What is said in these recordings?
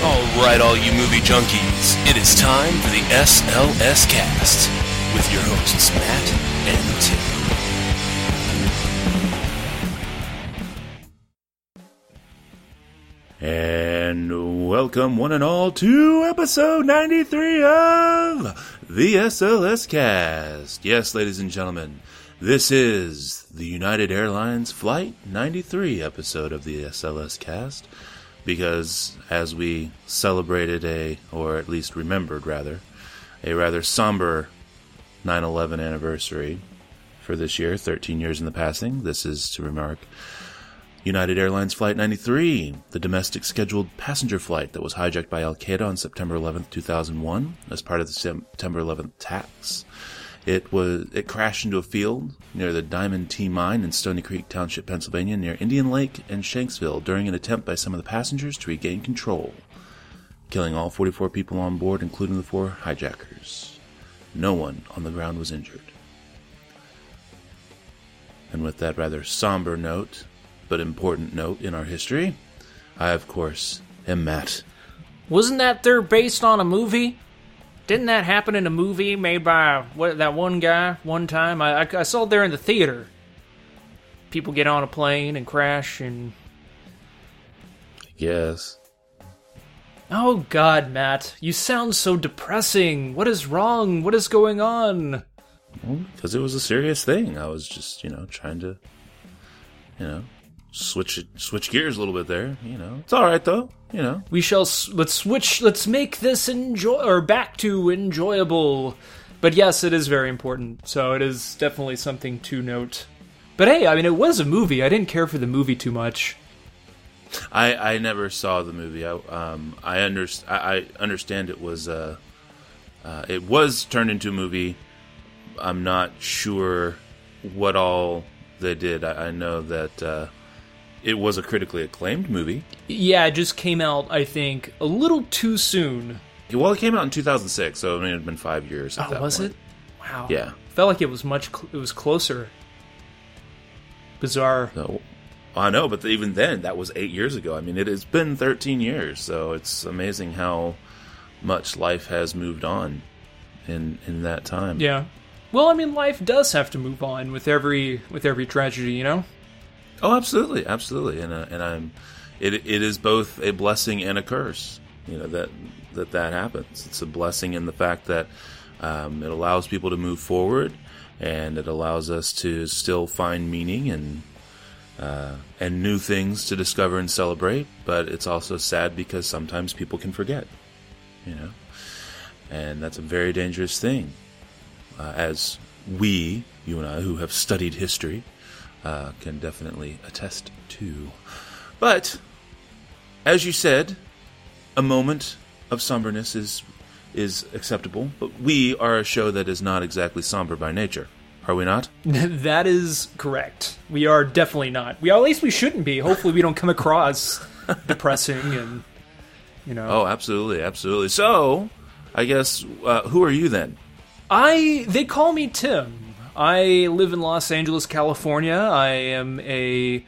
All right, all you movie junkies, it is time for the SLS Cast with your hosts Matt and Tim. And welcome, one and all, to episode 93 of the SLS Cast. Yes, ladies and gentlemen, this is the United Airlines Flight 93 episode of the SLS Cast. Because as we celebrated a, or at least remembered rather, a rather somber 9 11 anniversary for this year, 13 years in the passing, this is to remark United Airlines Flight 93, the domestic scheduled passenger flight that was hijacked by Al Qaeda on September 11, 2001, as part of the September 11th attacks. It was it crashed into a field near the Diamond T mine in Stonycreek Township, Pennsylvania, near Indian Lake and Shanksville during an attempt by some of the passengers to regain control, killing all 44 people on board, including the four hijackers. No one on the ground was injured. And with that rather somber note, but important note in our history, I, of course, am Matt. Wasn't that there based on a movie? Didn't that happen in a movie made by what that one guy one time? I, I, I saw it there in the theater. People get on a plane and crash and Yes. oh god, Matt, you sound so depressing. What is wrong? What is going on? Because it was a serious thing. I was just, you know, trying to, you know, switch switch gears a little bit there. You know, it's all right though. You know, We shall s- let's switch. Let's make this enjoy or back to enjoyable. But yes, it is very important. So it is definitely something to note. But hey, I mean, it was a movie. I didn't care for the movie too much. I I never saw the movie. I um I underst- I, I understand it was uh, uh it was turned into a movie. I'm not sure what all they did. I, I know that uh, it was a critically acclaimed movie. Yeah, it just came out, I think, a little too soon. Well, it came out in 2006, so I mean, it had been five years. Oh, that was point. it? Wow. Yeah. Felt like it was much. Cl- it was closer. Bizarre. So, I know, but even then, that was eight years ago. I mean, it has been 13 years, so it's amazing how much life has moved on in in that time. Yeah. Well, I mean, life does have to move on with every with every tragedy, you know. Oh, absolutely, absolutely, and uh, and I'm. It it is both a blessing and a curse. You know that that that happens. It's a blessing in the fact that um, it allows people to move forward, and it allows us to still find meaning and uh, and new things to discover and celebrate. But it's also sad because sometimes people can forget. You know, and that's a very dangerous thing. Uh, as we, you and I, who have studied history, uh, can definitely attest to. But as you said, a moment of somberness is is acceptable. But we are a show that is not exactly somber by nature, are we not? that is correct. We are definitely not. We at least we shouldn't be. Hopefully, we don't come across depressing and you know. Oh, absolutely, absolutely. So, I guess uh, who are you then? I they call me Tim. I live in Los Angeles, California. I am a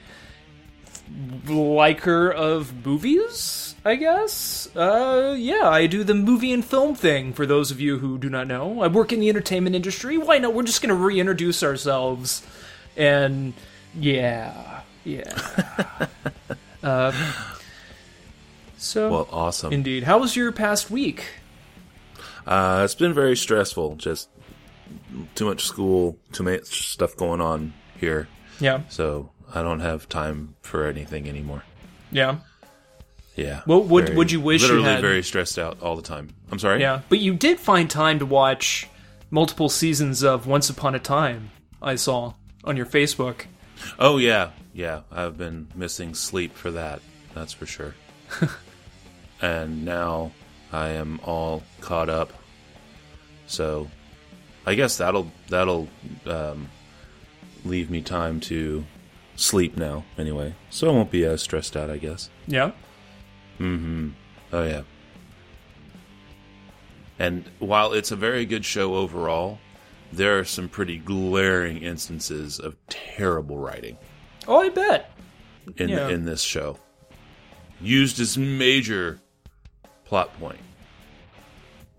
liker of movies, I guess. Uh yeah, I do the movie and film thing for those of you who do not know. I work in the entertainment industry. Why not? We're just going to reintroduce ourselves and yeah. Yeah. uh, so Well, awesome. indeed. How was your past week? Uh, it's been very stressful. Just too much school, too much stuff going on here. Yeah. So I don't have time for anything anymore. Yeah. Yeah. What would- Very- would you wish you literally had- very stressed out all the time. I'm sorry. Yeah, but you did find time to watch multiple seasons of Once Upon a Time. I saw on your Facebook. Oh yeah, yeah. I've been missing sleep for that. That's for sure. and now I am all caught up. So, I guess that'll that'll um, leave me time to sleep now. Anyway, so I won't be as stressed out. I guess. Yeah. Mm-hmm. Oh yeah. And while it's a very good show overall, there are some pretty glaring instances of terrible writing Oh, I bet. in Yeah. in this show. Used as major plot point.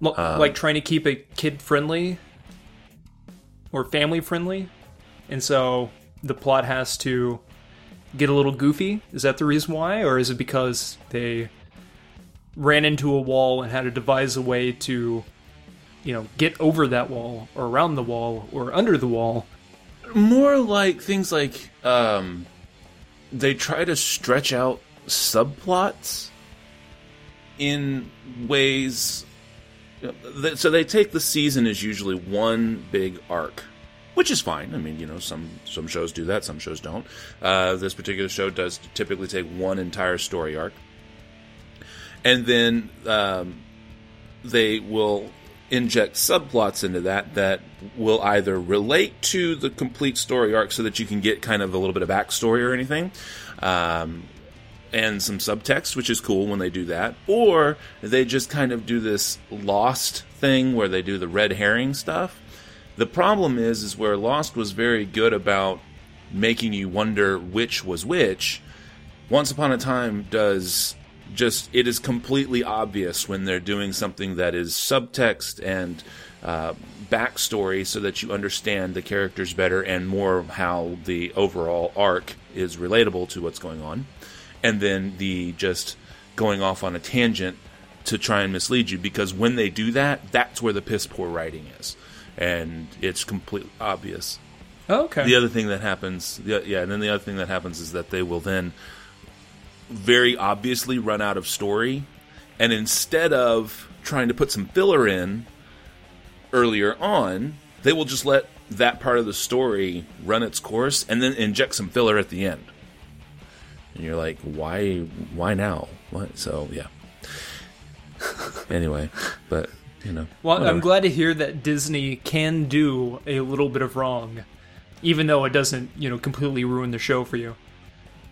L- like trying to keep it kid friendly or family friendly, and so the plot has to get a little goofy. Is that the reason why, or is it because they ran into a wall and had to devise a way to, you know, get over that wall or around the wall or under the wall? More like things like um, they try to stretch out subplots in ways. So they take the season as usually one big arc, which is fine. I mean, you know, some some shows do that, some shows don't. Uh, this particular show does typically take one entire story arc, and then um, they will inject subplots into that that will either relate to the complete story arc so that you can get kind of a little bit of backstory or anything um, and some subtext which is cool when they do that. Or they just kind of do this lost thing where they do the red herring stuff. The problem is is where lost was very good about making you wonder which was which once Upon a Time does just it is completely obvious when they're doing something that is subtext and uh, backstory so that you understand the characters better and more how the overall arc is relatable to what's going on and then the just going off on a tangent to try and mislead you because when they do that that's where the piss poor writing is and it's completely obvious oh, Okay. the other thing that happens, yeah, yeah, and then the other thing that happens is that they will then very obviously run out of story, and instead of trying to put some filler in earlier on, they will just let that part of the story run its course and then inject some filler at the end. And you're like, why? Why now? What? So yeah. anyway, but you know, Well, I'm glad to hear that Disney can do a little bit of wrong, even though it doesn't, you know, completely ruin the show for you.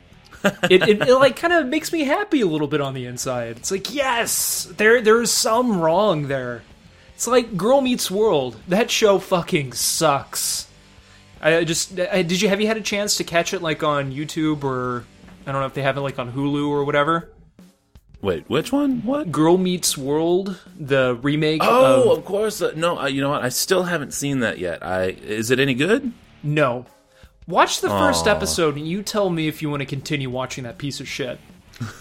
it, it, it like kind of makes me happy a little bit on the inside. It's like, yes, there there's some wrong there. It's like Girl Meets World. That show fucking sucks. I just I, did you have you had a chance to catch it like on YouTube or I don't know if they have it like on Hulu or whatever. Wait, which one? What? Girl Meets World, the remake Oh, of of course. Uh, no, uh, you know what? I still haven't seen that yet. I is it any good? No. Watch the first episode and you tell me if you want to continue watching that piece of shit.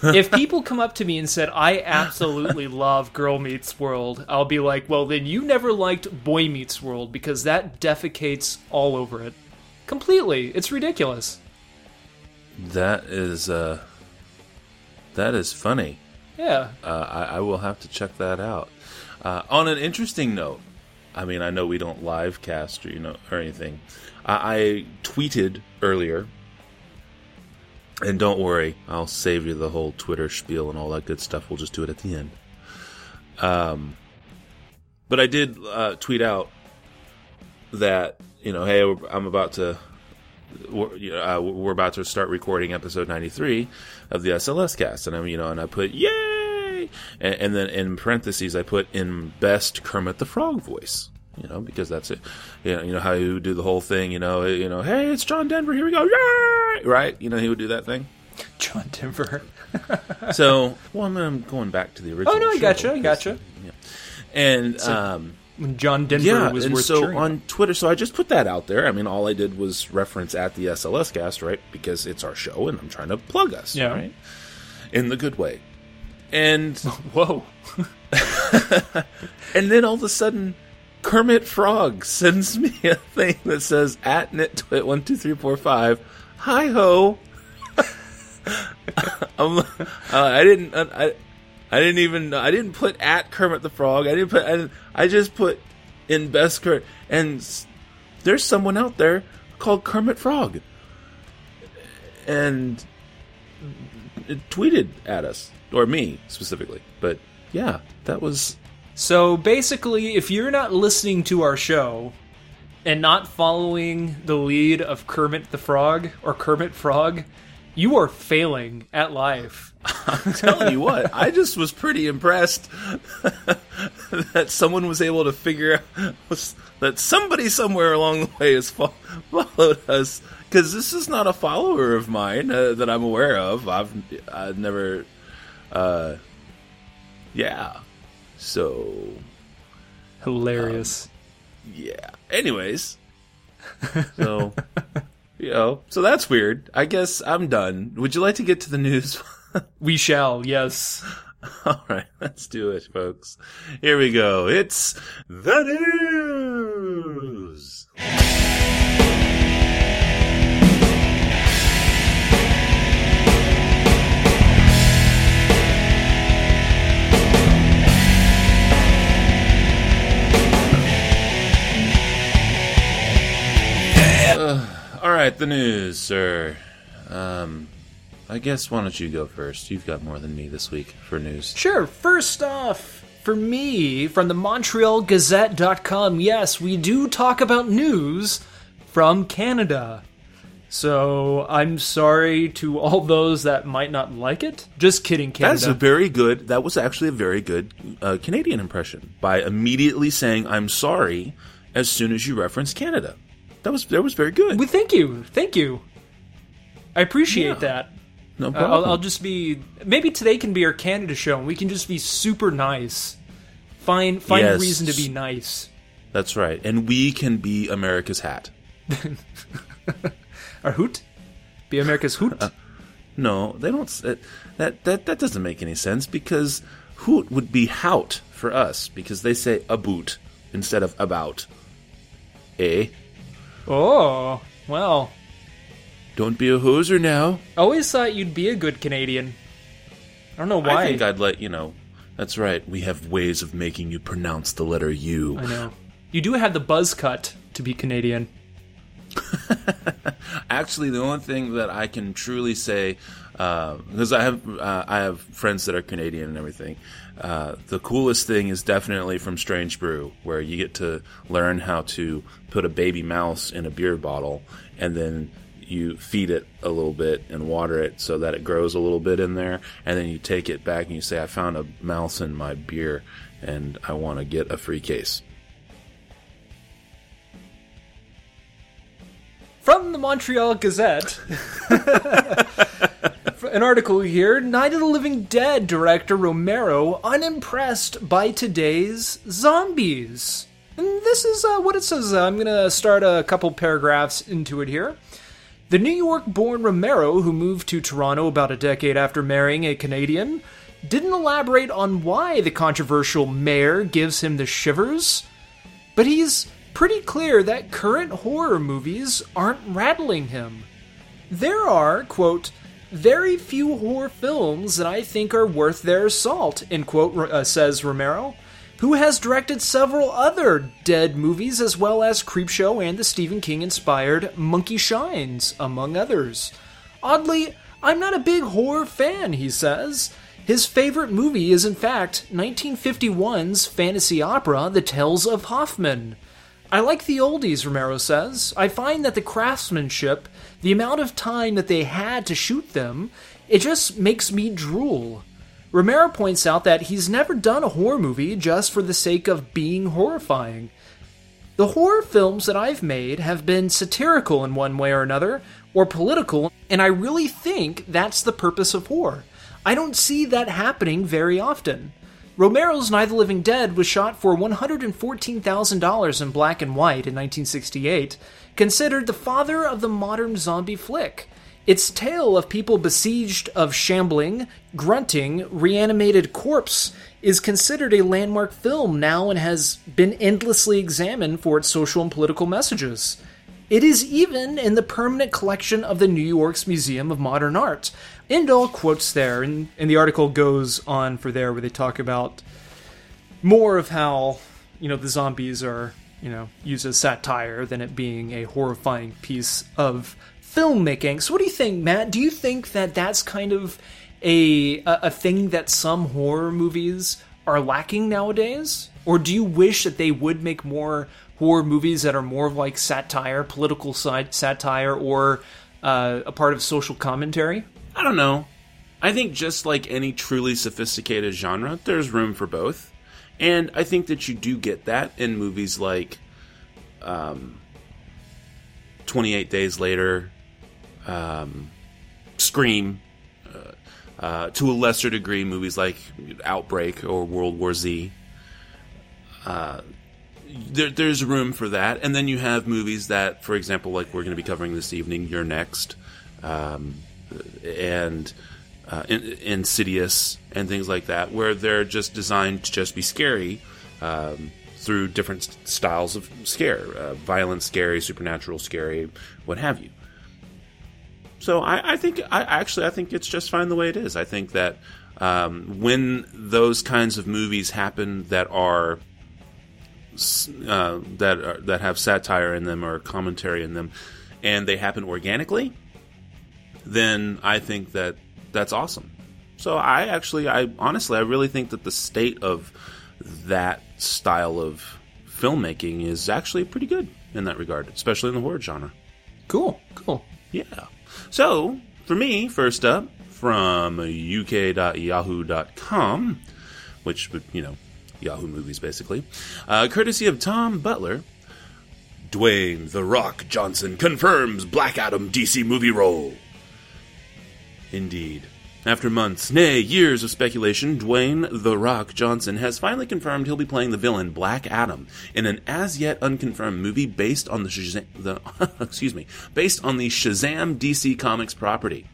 if people come up to me and said, I absolutely love Girl Meets World, I'll be like, well, then you never liked Boy Meets World because that defecates all over it. Completely. It's ridiculous. That is uh, that is funny. Yeah. Uh, I, I will have to check that out. Uh, on an interesting note, I mean, I know we don't live cast or you know or anything. I, I tweeted earlier, and don't worry, I'll save you the whole Twitter spiel and all that good stuff. We'll just do it at the end. Um, but I did uh, tweet out that you know, hey, I'm about to we're, you know, uh, we're about to start recording episode 93 of the SLS cast. And I'm, you know, and I put, yay! And, and then in parentheses, I put in best Kermit the Frog voice, you know, because that's it. You know, you know how you do the whole thing, you know, you know, hey, it's John Denver, here we go, yay! Right? You know, he would do that thing. John Denver. So, well, I'm, going back to the original. Oh, no, I gotcha, I gotcha. Yeah. And, um, When John Denver yeah, was and worth so cheering on Twitter, so I just put that out there. I mean, all I did was reference at the SLS cast, right? Because it's our show, and I'm trying to plug us, Yeah. right? In the good way. And Whoa. and then all of a sudden, Kermit Frog sends me a thing that says at nitwit one two three four five. Hi ho. I'm, uh, I didn't. uh, I, I didn't even. I didn't put at Kermit the Frog. I didn't put. I, I just put in best Kermit. And there's someone out there called Kermit Frog, and it tweeted at us or me specifically. But yeah, that was So basically, if you're not listening to our show and not following the lead of Kermit the Frog or Kermit Frog, you are failing at life. I'm telling you what, I just was pretty impressed that someone was able to figure out was, that somebody somewhere along the way has fo- followed us. Because this is not a follower of mine uh, that I'm aware of. I've I've never. Uh, yeah. So Hilarious. yeah. Anyways, so you know, so that's weird. I guess I'm done. Would you like to get to the news? we shall, yes. All right, let's do it, folks. Here we go. It's the news. Right, the news, sir. Um, I guess why don't you go first? You've got more than me this week for news. Sure. First off, for me, from the MontrealGazette.com, yes, we do talk about news from Canada. So I'm sorry to all those that might not like it. Just kidding, Canada. That's a very good. That was actually a very good uh, Canadian impression by immediately saying "I'm sorry" as soon as you reference Canada. That was that was very good. well, thank you, thank you. I appreciate Yeah. that. no Uh, problem. I'll, I'll just be maybe today can be our Canada show, and we can just be super nice. Find find a reason to be nice. That's right, and we can be America's hat. Our hoot, be America's hoot. No, they don't. s- That that that, doesn't make any sense because hoot would be hout for us because they say aboot instead of about. Eh? Oh well, Don't be a hoser now. I always thought you'd be a good Canadian. I don't know why. I think I'd let you know. That's right. We have ways of making you pronounce the letter U. I know. You do have the buzz cut to be Canadian. Actually, the only thing that I can truly say, because I have uh, I have friends that are Canadian and everything. Uh, the coolest thing is definitely from Strange Brew, where you get to learn how to put a baby mouse in a beer bottle, and then you feed it a little bit and water it so that it grows a little bit in there, and then you take it back and you say, "I found a mouse in my beer, and I want to get a free case." From the Montreal Gazette, an article here Night of the Living Dead director Romero unimpressed by today's zombies. And this is uh, what it says. I'm going to start a couple paragraphs into it here. The New York born Romero, who moved to Toronto about a decade after marrying a Canadian, didn't elaborate on why the controversial mayor gives him the shivers, but he's pretty clear that current horror movies aren't rattling him. There are, quote, very few horror films that I think are worth their salt, end quote, uh, says Romero, who has directed several other dead movies as well as Creepshow and the Stephen King inspired Monkey Shines, among others. Oddly, I'm not a big horror fan, he says. His favorite movie is, in fact, 1951's fantasy opera, The Tales of Hoffmann. I like the oldies, Romero says. I find that the craftsmanship, the amount of time that they had to shoot them, it just makes me drool. Romero points out that he's never done a horror movie just for the sake of being horrifying. The horror films that I've made have been satirical in one way or another, or political, and I really think that's the purpose of horror. I don't see that happening very often. Romero's the Living Dead was shot for $114,000 in black and white in 1968, considered the father of the modern zombie flick. Its tale of people besieged of shambling, grunting, reanimated corpse is considered a landmark film now and has been endlessly examined for its social and political messages. It is even in the permanent collection of the New York's Museum of Modern Art. End all quotes there, and, and the article goes on for there where they talk about more of how, you know, the zombies are, you know, used as satire than it being a horrifying piece of filmmaking. So what do you think, Matt? Do you think that that's kind of a, a, a thing that some horror movies are lacking nowadays? Or do you wish that they would make more horror movies that are more of like satire, political side satire, or uh, a part of social commentary? I don't know. I think just like any truly sophisticated genre, there's room for both. And I think that you do get that in movies like um, 28 Days Later, um, Scream, uh, Uh, to a lesser degree, movies like Outbreak or World War Z. Uh, there, there's room for that, and then you have movies that, for example, like we're going to be covering this evening, You're Next, um, and uh, In- Insidious, and things like that, where they're just designed to just be scary. Um, through different st- styles of scare, uh, violent, scary, supernatural, scary, what have you. So I, I think I actually I think it's just fine the way it is. I think that um, when those kinds of movies happen that are uh, that are, that have satire in them or commentary in them, and they happen organically, then I think that that's awesome. So I actually I honestly I really think that the state of that style of filmmaking is actually pretty good in that regard, especially in the horror genre. Cool, cool. Yeah. So, for me, first up, from uk.yahoo.com, which would, you know, Yahoo movies basically, uh, courtesy of Tom Butler, Dwayne The Rock Johnson confirms Black Adam DC movie role. Indeed. After months, nay, years of speculation, Dwayne The Rock Johnson has finally confirmed he'll be playing the villain Black Adam in an as yet unconfirmed movie based on the, Shazam, the excuse me, based on the Shazam DC Comics property.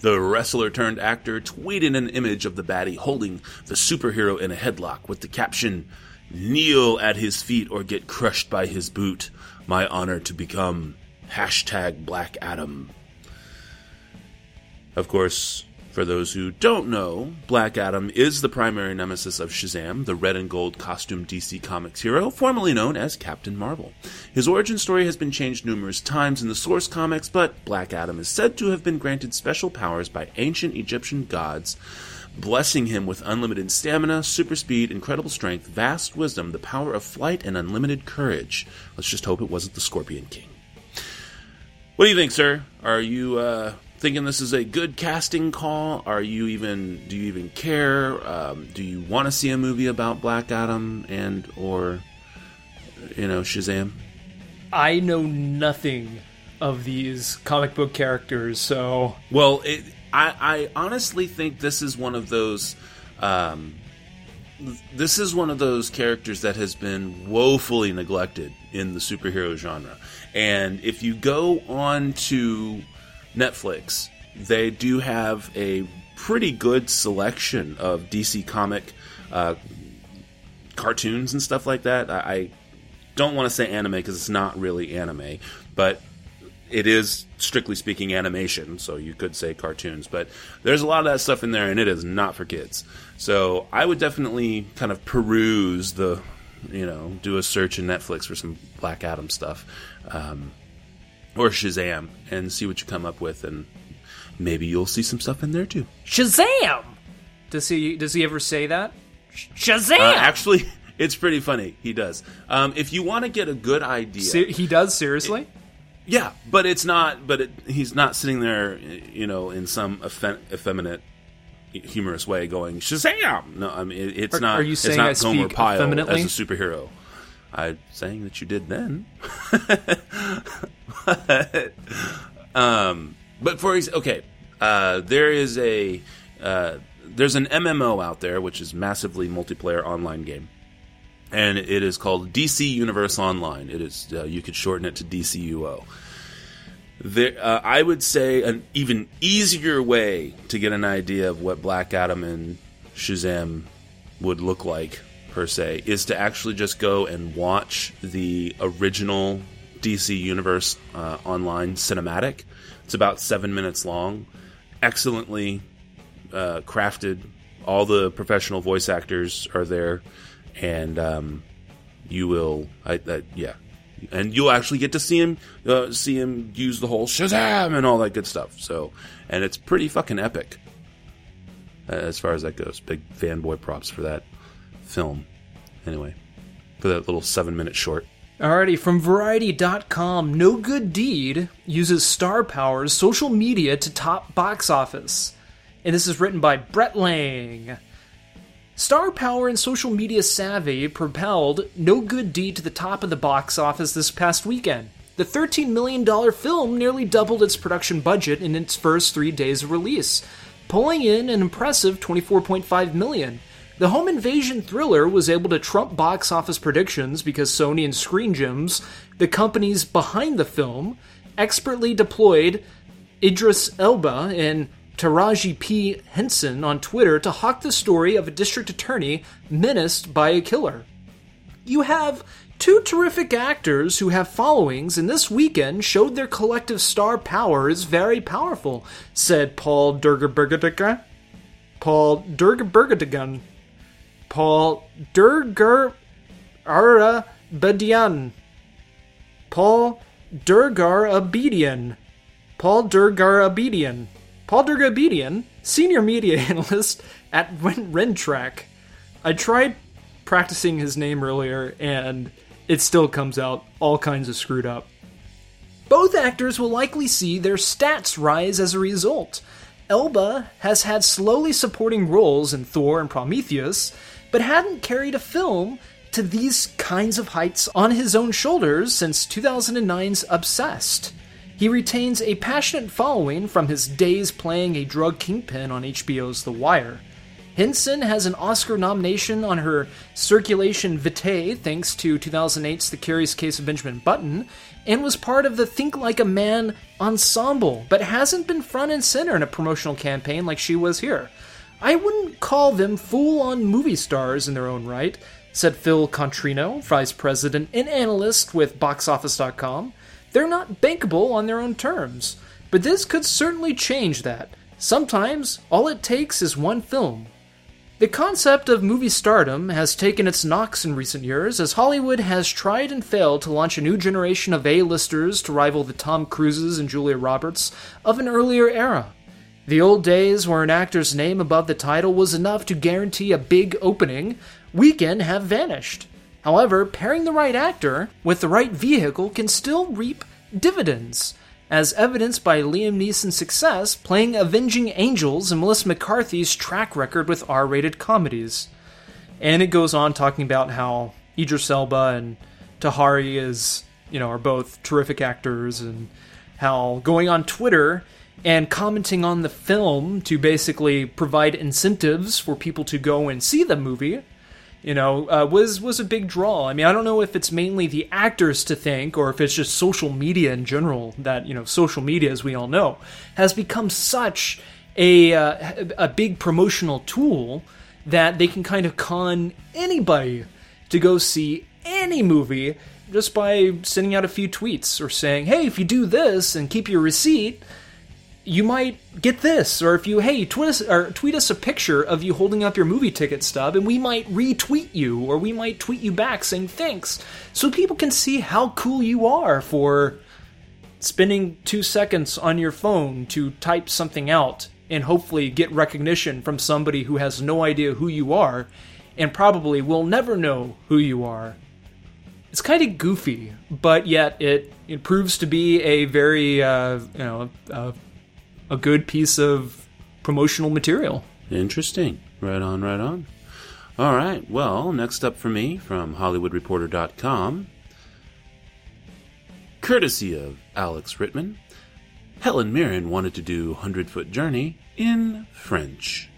The wrestler turned actor tweeted an image of the baddie holding the superhero in a headlock with the caption, Kneel at his feet or get crushed by his boot. My honor to become hashtag Black Adam. Of course, for those who don't know, Black Adam is the primary nemesis of Shazam, the red and gold costume DC Comics hero, formerly known as Captain Marvel. His origin story has been changed numerous times in the source comics, but Black Adam is said to have been granted special powers by ancient Egyptian gods, blessing him with unlimited stamina, super speed, incredible strength, vast wisdom, the power of flight, and unlimited courage. Let's just hope it wasn't the Scorpion King. What do you think, sir? Are you, uh, thinking this is a good casting call? Are you even do you even care? Um, do you want to see a movie about Black Adam and or you know Shazam? I know nothing of these comic book characters, so well, it, I I honestly think this is one of those. Um, this is one of those characters that has been woefully neglected in the superhero genre. And if you go on to Netflix, they do have a pretty good selection of DC comic uh, cartoons and stuff like that. I, I don't want to say anime because it's not really anime, but it is strictly speaking animation, so you could say cartoons. But there's a lot of that stuff in there, and it is not for kids. So I would definitely kind of peruse the, you know, do a search in Netflix for some Black Adam stuff. Um, or Shazam and see what you come up with, and maybe you'll see some stuff in there too. Shazam! Does he does he ever say that? Shazam! Uh, actually, it's pretty funny. He does. Um, if you want to get a good idea, Se- he does seriously. yeah, but it's not. But it, he's not sitting there, you know, in some eff- effeminate, humorous way, going Shazam. No, I mean it, it's Are- not. are you it's saying not I Gomer Pyle as a superhero? I'm saying that you did then. um, but for okay, uh, there is a uh, there's an MMO out there which is massively multiplayer online game, and it is called DC Universe Online. It is uh, you could shorten it to DCUO. There, uh, I would say an even easier way to get an idea of what Black Adam and Shazam would look like per se is to actually just go and watch the original DC Universe uh, online cinematic. It's about seven minutes long, excellently uh, crafted. All the professional voice actors are there, and um, you will, I, I, yeah, and you'll actually get to see him, uh, see him use the whole Shazam and all that good stuff. So, and it's pretty fucking epic uh, as far as that goes. Big fanboy props for that film. Anyway, for that little seven minute short. Alrighty, from Variety.com, No Good Deed uses star power's social media to top box office. And this is written by Brent Lang. Star power and social media savvy propelled No Good Deed to the top of the box office this past weekend. The $13 million film nearly doubled its production budget in its first three days of release. pulling in an impressive 24.5 million. The home invasion thriller was able to trump box office predictions because Sony and Screen Gems, the companies behind the film, expertly deployed Idris Elba and Taraji P. Henson on Twitter to hawk the story of a district attorney menaced by a killer. You have two terrific actors who have followings and this weekend showed their collective star power is very powerful, said Paul Durgerbergedigan. Paul Durgerbergedigan. Paul Durger Arabedian. Paul Durgar Abedian. Paul Durgar Abedian. Paul Durgar Abedian, senior media analyst at Rentrak. I tried practicing his name earlier and it still comes out all kinds of screwed up. Both actors will likely see their stats rise as a result. Elba has had slowly supporting roles in Thor and Prometheus, but hadn't carried a film to these kinds of heights on his own shoulders since 2009's Obsessed. He retains a passionate following from his days playing a drug kingpin on HBO's The Wire. Henson has an Oscar nomination on her circulation vitae thanks to 2008's The Curious Case of Benjamin Button, and was part of the Think Like a Man ensemble, but hasn't been front and center in a promotional campaign like she was here. I wouldn't call them full on movie stars in their own right, said Phil Contrino, vice president and analyst with BoxOffice.com. They're not bankable on their own terms, but this could certainly change that. Sometimes all it takes is one film, the concept of movie stardom has taken its knocks in recent years as Hollywood has tried and failed to launch a new generation of A-listers to rival the Tom Cruises and Julia Roberts of an earlier era. The old days where an actor's name above the title was enough to guarantee a big opening weekend have vanished. However, pairing the right actor with the right vehicle can still reap dividends as evidenced by Liam Neeson's success playing Avenging Angels and Melissa McCarthy's track record with R rated comedies. And it goes on talking about how Idris Elba and Tahari is, you know, are both terrific actors and how going on Twitter and commenting on the film to basically provide incentives for people to go and see the movie you know, uh, was was a big draw. I mean, I don't know if it's mainly the actors to thank or if it's just social media in general. That you know, social media, as we all know, has become such a uh, a big promotional tool that they can kind of con anybody to go see any movie just by sending out a few tweets or saying, "Hey, if you do this and keep your receipt." You might get this, or if you hey tweet us or tweet us a picture of you holding up your movie ticket stub, and we might retweet you, or we might tweet you back saying thanks, so people can see how cool you are for spending two seconds on your phone to type something out and hopefully get recognition from somebody who has no idea who you are and probably will never know who you are. It's kind of goofy, but yet it, it proves to be a very, uh, you know, a good piece of promotional material. Interesting. Right on, right on. All right. Well, next up for me from HollywoodReporter.com, courtesy of Alex Ritman, Helen Mirren wanted to do Hundred Foot Journey in French.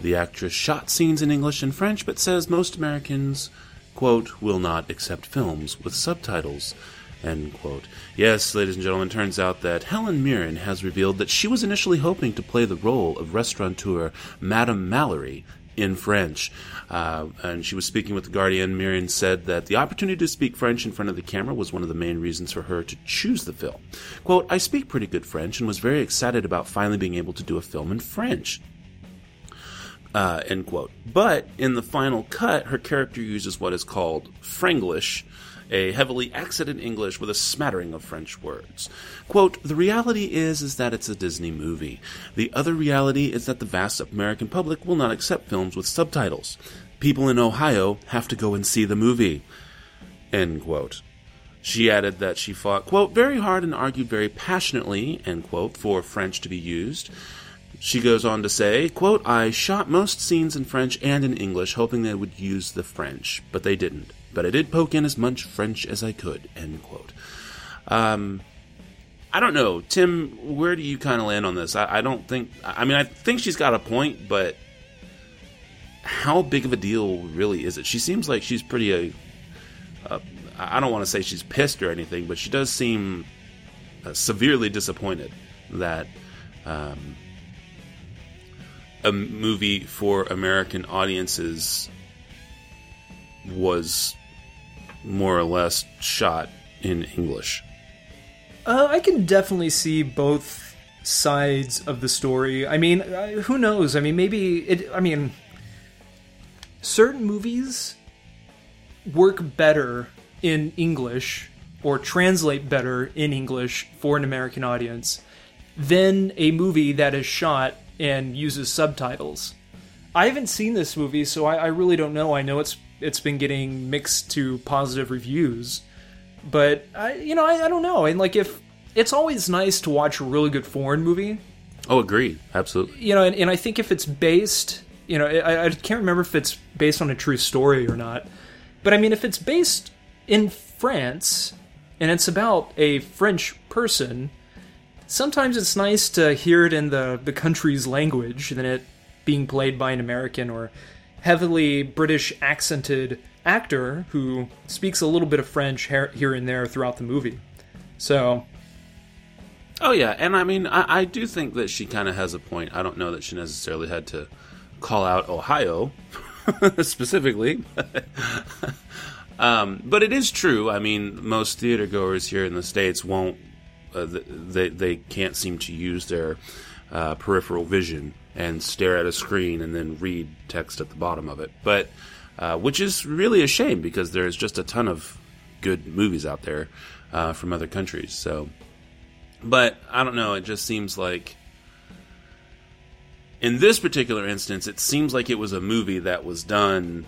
The actress shot scenes in English and French, but says most Americans, quote, will not accept films with subtitles End quote. Yes, ladies and gentlemen, turns out that Helen Mirren has revealed that she was initially hoping to play the role of restaurateur Madame Mallory in French. Uh, and she was speaking with The Guardian. Mirren said that the opportunity to speak French in front of the camera was one of the main reasons for her to choose the film. Quote, I speak pretty good French and was very excited about finally being able to do a film in French. Uh, end quote. But in the final cut, her character uses what is called Franglish, a heavily accented English with a smattering of French words. Quote, the reality is, is that it's a Disney movie. The other reality is that the vast American public will not accept films with subtitles. People in Ohio have to go and see the movie. End quote. She added that she fought, quote, very hard and argued very passionately, end quote, for French to be used. She goes on to say, quote, I shot most scenes in French and in English, hoping they would use the French, but they didn't but I did poke in as much French as I could. End quote. Um, I don't know, Tim. Where do you kind of land on this? I, I don't think. I mean, I think she's got a point, but how big of a deal really is it? She seems like she's pretty. Uh, uh, I don't want to say she's pissed or anything, but she does seem uh, severely disappointed that um, a movie for American audiences was more or less shot in English. Uh, I can definitely see both sides of the story. I mean, uh, who knows? I mean, maybe it. I mean, certain movies work better in English or translate better in English for an American audience than a movie that is shot and uses subtitles. I haven't seen this movie, so I, I really don't know. I know it's it's been getting mixed to positive reviews, but I, you know, I, I don't know. And like, if it's always nice to watch a really good foreign movie, Oh, agreed. Absolutely. you know, and, and I think if it's based, you know, I, I can't remember if it's based on a true story or not, but I mean, if it's based in France and it's about a French person, sometimes it's nice to hear it in the, the country's language than it being played by an American or heavily British accented actor who speaks a little bit of French here and there throughout the movie. So, Oh yeah, and I mean, I, I do think that she kind of has a point. I don't know that she necessarily had to call out Ohio specifically, um, but it is true. I mean, most theater goers here in the states won't. Uh, they they can't seem to use their uh, peripheral vision and stare at a screen and then read text at the bottom of it. But uh, which is really a shame because there's just a ton of good movies out there uh, from other countries. So but I don't know. It just seems like in this particular instance, it seems like it was a movie that was done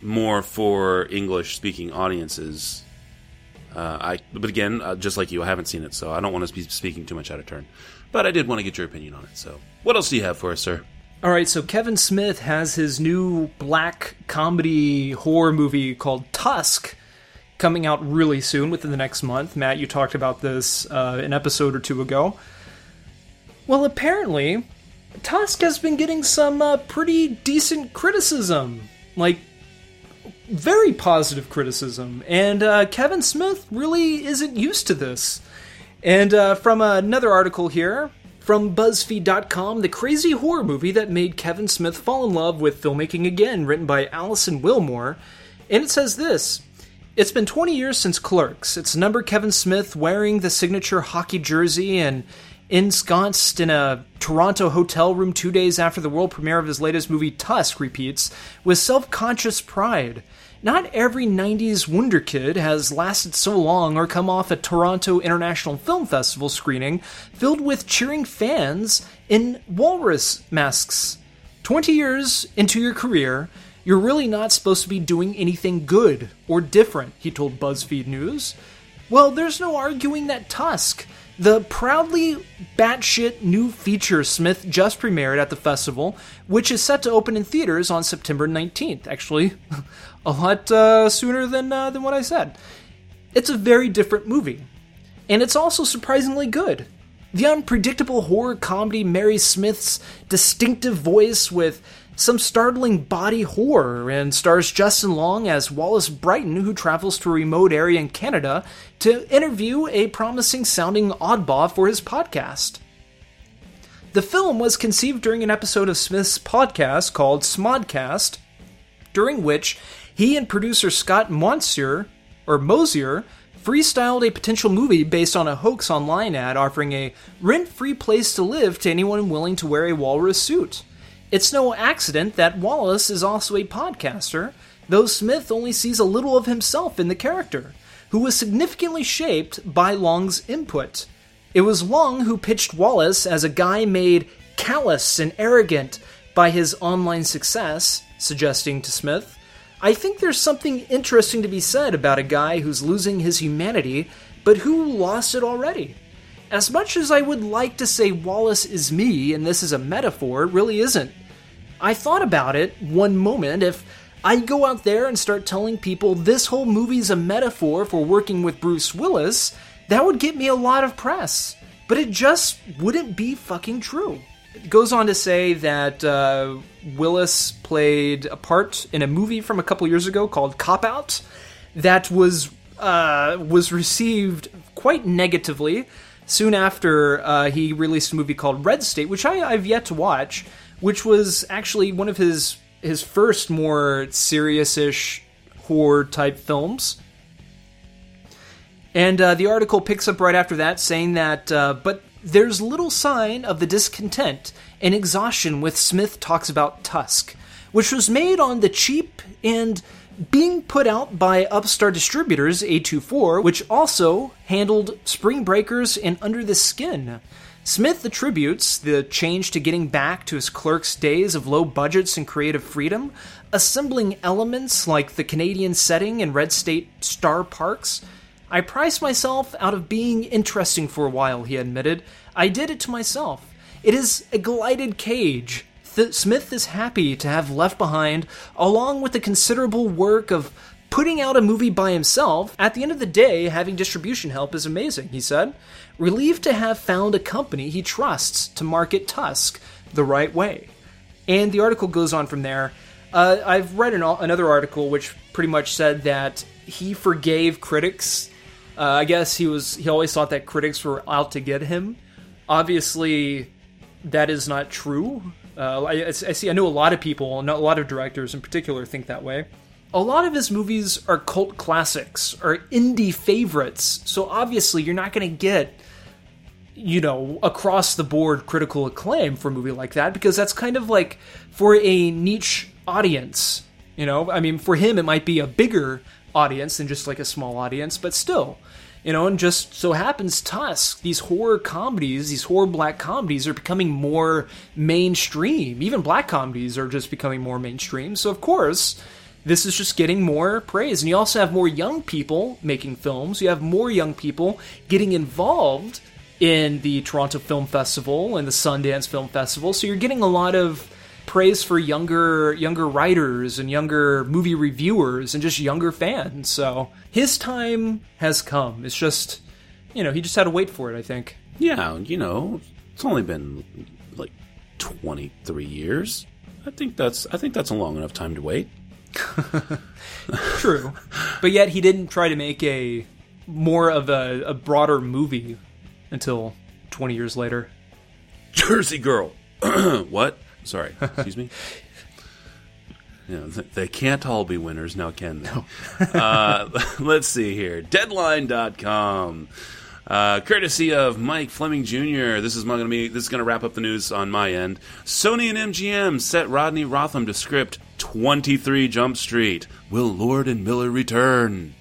more for English speaking audiences. Uh, I, but again, uh, just like you, I haven't seen it, so I don't want to be speaking too much out of turn. But I did want to get your opinion on it. So, what else do you have for us, sir? all right, so Kevin Smith has his new black comedy horror movie called Tusk coming out really soon within the next month. Matt, you talked about this uh, an episode or two ago. Well, apparently, Tusk has been getting some uh, pretty decent criticism. Like, very positive criticism. And uh, Kevin Smith really isn't used to this. And uh, from another article here, from BuzzFeed.com, the crazy horror movie that made Kevin Smith fall in love with filmmaking again, written by Alison Willmore. And it says this It's been 20 years since Clerks. It's number Kevin Smith wearing the signature hockey jersey and ensconced in a Toronto hotel room two days after the world premiere of his latest movie Tusk repeats with self conscious pride. Not every 90s Wonder Kid has lasted so long or come off a Toronto International Film Festival screening filled with cheering fans in walrus masks. 20 years into your career, you're really not supposed to be doing anything good or different, he told BuzzFeed News. Well, there's no arguing that Tusk, the proudly batshit new feature Smith just premiered at the festival, which is set to open in theaters on September 19th. Actually, a lot uh, sooner than uh, than what I said. It's a very different movie, and it's also surprisingly good. The unpredictable horror comedy marries Smith's distinctive voice with some startling body horror and stars Justin Long as Wallace Bryton, who travels to a remote area in Canada to interview a promising sounding oddball for his podcast. The film was conceived during an episode of Smith's podcast called Smodcast, during which he and producer Scott Monsier, or Mosier, freestyled a potential movie based on a hoax online ad offering a rent free place to live to anyone willing to wear a walrus suit. It's no accident that Wallace is also a podcaster, though Smith only sees a little of himself in the character, who was significantly shaped by Long's input. It was Long who pitched Wallace as a guy made callous and arrogant by his online success, suggesting to Smith, I think there's something interesting to be said about a guy who's losing his humanity, but who lost it already. As much as I would like to say Wallace is me and this is a metaphor, it really isn't. I thought about it one moment if I go out there and start telling people this whole movie's a metaphor for working with Bruce Willis, that would get me a lot of press. But it just wouldn't be fucking true. It goes on to say that uh, Willis played a part in a movie from a couple years ago called Cop Out that was uh, was received quite negatively soon after uh, he released a movie called Red State, which I, I've yet to watch, which was actually one of his his first more serious-ish horror type films. And uh, the article picks up right after that, saying that, uh, but there's little sign of the discontent and exhaustion with Smith talks about Tusk, which was made on the cheap and being put out by Upstart Distributors A24, which also handled Spring Breakers and Under the Skin. Smith attributes the change to getting back to his clerk's days of low budgets and creative freedom, assembling elements like the Canadian setting and Red State Star Parks. I priced myself out of being interesting for a while, he admitted. I did it to myself. It is a glided cage. Th- Smith is happy to have left behind, along with the considerable work of putting out a movie by himself. At the end of the day, having distribution help is amazing, he said. Relieved to have found a company he trusts to market Tusk the right way. And the article goes on from there. Uh, I've read an, another article which pretty much said that he forgave critics. Uh, I guess he was he always thought that critics were out to get him. Obviously, that is not true. Uh, I, I see. I know a lot of people, a lot of directors in particular, think that way. A lot of his movies are cult classics or indie favorites, so obviously you're not going to get, you know, across the board critical acclaim for a movie like that because that's kind of like for a niche audience. You know, I mean, for him it might be a bigger audience than just like a small audience, but still, you know, and just so happens Tusk, these horror comedies, these horror black comedies are becoming more mainstream. Even black comedies are just becoming more mainstream. So, of course, this is just getting more praise. And you also have more young people making films. You have more young people getting involved in the Toronto Film Festival and the Sundance Film Festival. So, you're getting a lot of praise for younger younger writers and younger movie reviewers and just younger fans. So his time has come. It's just you know, he just had to wait for it, I think. Yeah, you know, it's only been like 23 years. I think that's I think that's a long enough time to wait. True. But yet he didn't try to make a more of a, a broader movie until 20 years later. Jersey Girl. what? Sorry, excuse me. You know, they can't all be winners now, can they? No. uh, let's see here. Deadline.com. Uh, courtesy of Mike Fleming Jr. This is going to be this is going to wrap up the news on my end. Sony and MGM set Rodney Rothman to script 23 Jump Street. Will Lord and Miller return?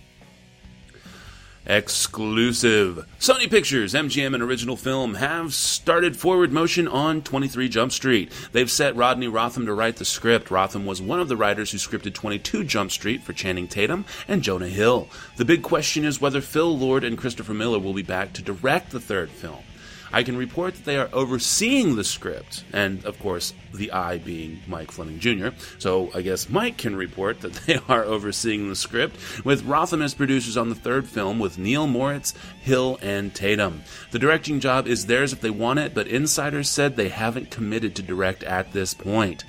Exclusive. Sony Pictures, MGM, and Original Film have started forward motion on 23 Jump Street. They've set Rodney Rothman to write the script. Rothman was one of the writers who scripted 22 Jump Street for Channing Tatum and Jonah Hill. The big question is whether Phil Lord and Christopher Miller will be back to direct the third film. I can report that they are overseeing the script, and of course, the I being Mike Fleming Jr. So I guess Mike can report that they are overseeing the script, with Rothman as producers on the third film with Neil Moritz, Hill, and Tatum. The directing job is theirs if they want it, but insiders said they haven't committed to direct at this point.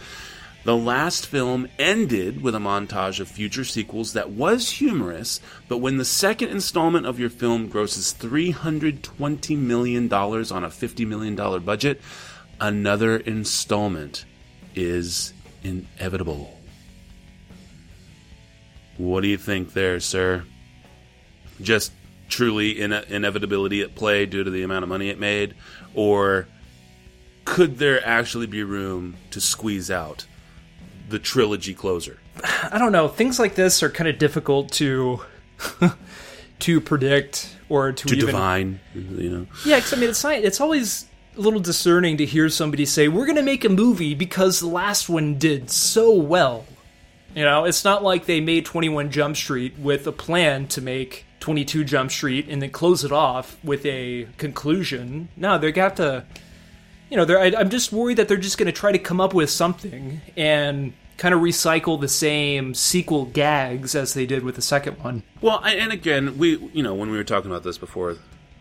The last film ended with a montage of future sequels that was humorous, but when the second installment of your film grosses $320 million on a $50 million budget, another installment is inevitable. What do you think there, sir? Just truly in- inevitability at play due to the amount of money it made? Or could there actually be room to squeeze out the trilogy closer? I don't know. Things like this are kind of difficult to to predict or to, to even, divine. You know. Yeah, because I mean, it's not, it's always a little discerning to hear somebody say, "We're going to make a movie because the last one did so well." You know, it's not like they made Twenty One Jump Street with a plan to make 22 Jump Street and then close it off with a conclusion. No, they have to you know, I, I'm just worried that they're just going to try to come up with something and kind of recycle the same sequel gags as they did with the second one. Well, and again, we you know when we were talking about this before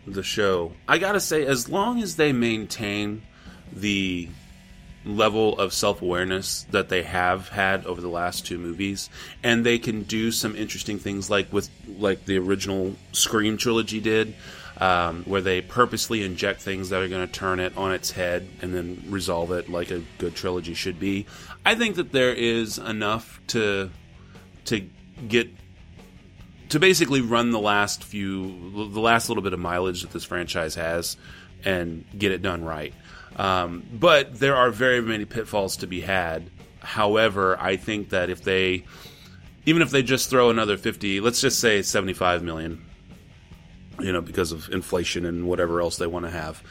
the show, I gotta say, as long as they maintain the level of self awareness that they have had over the last two movies, and they can do some interesting things like with like the original Scream trilogy did, um, where they purposely inject things that are going to turn it on its head and then resolve it like a good trilogy should be. I think that there is enough to to get to basically run the last few the last little bit of mileage that this franchise has and get it done right. Um, but there are very many pitfalls to be had. However, I think that if they even if they just throw another 50, let's just say 75 million, you know, because of inflation and whatever else they want to have,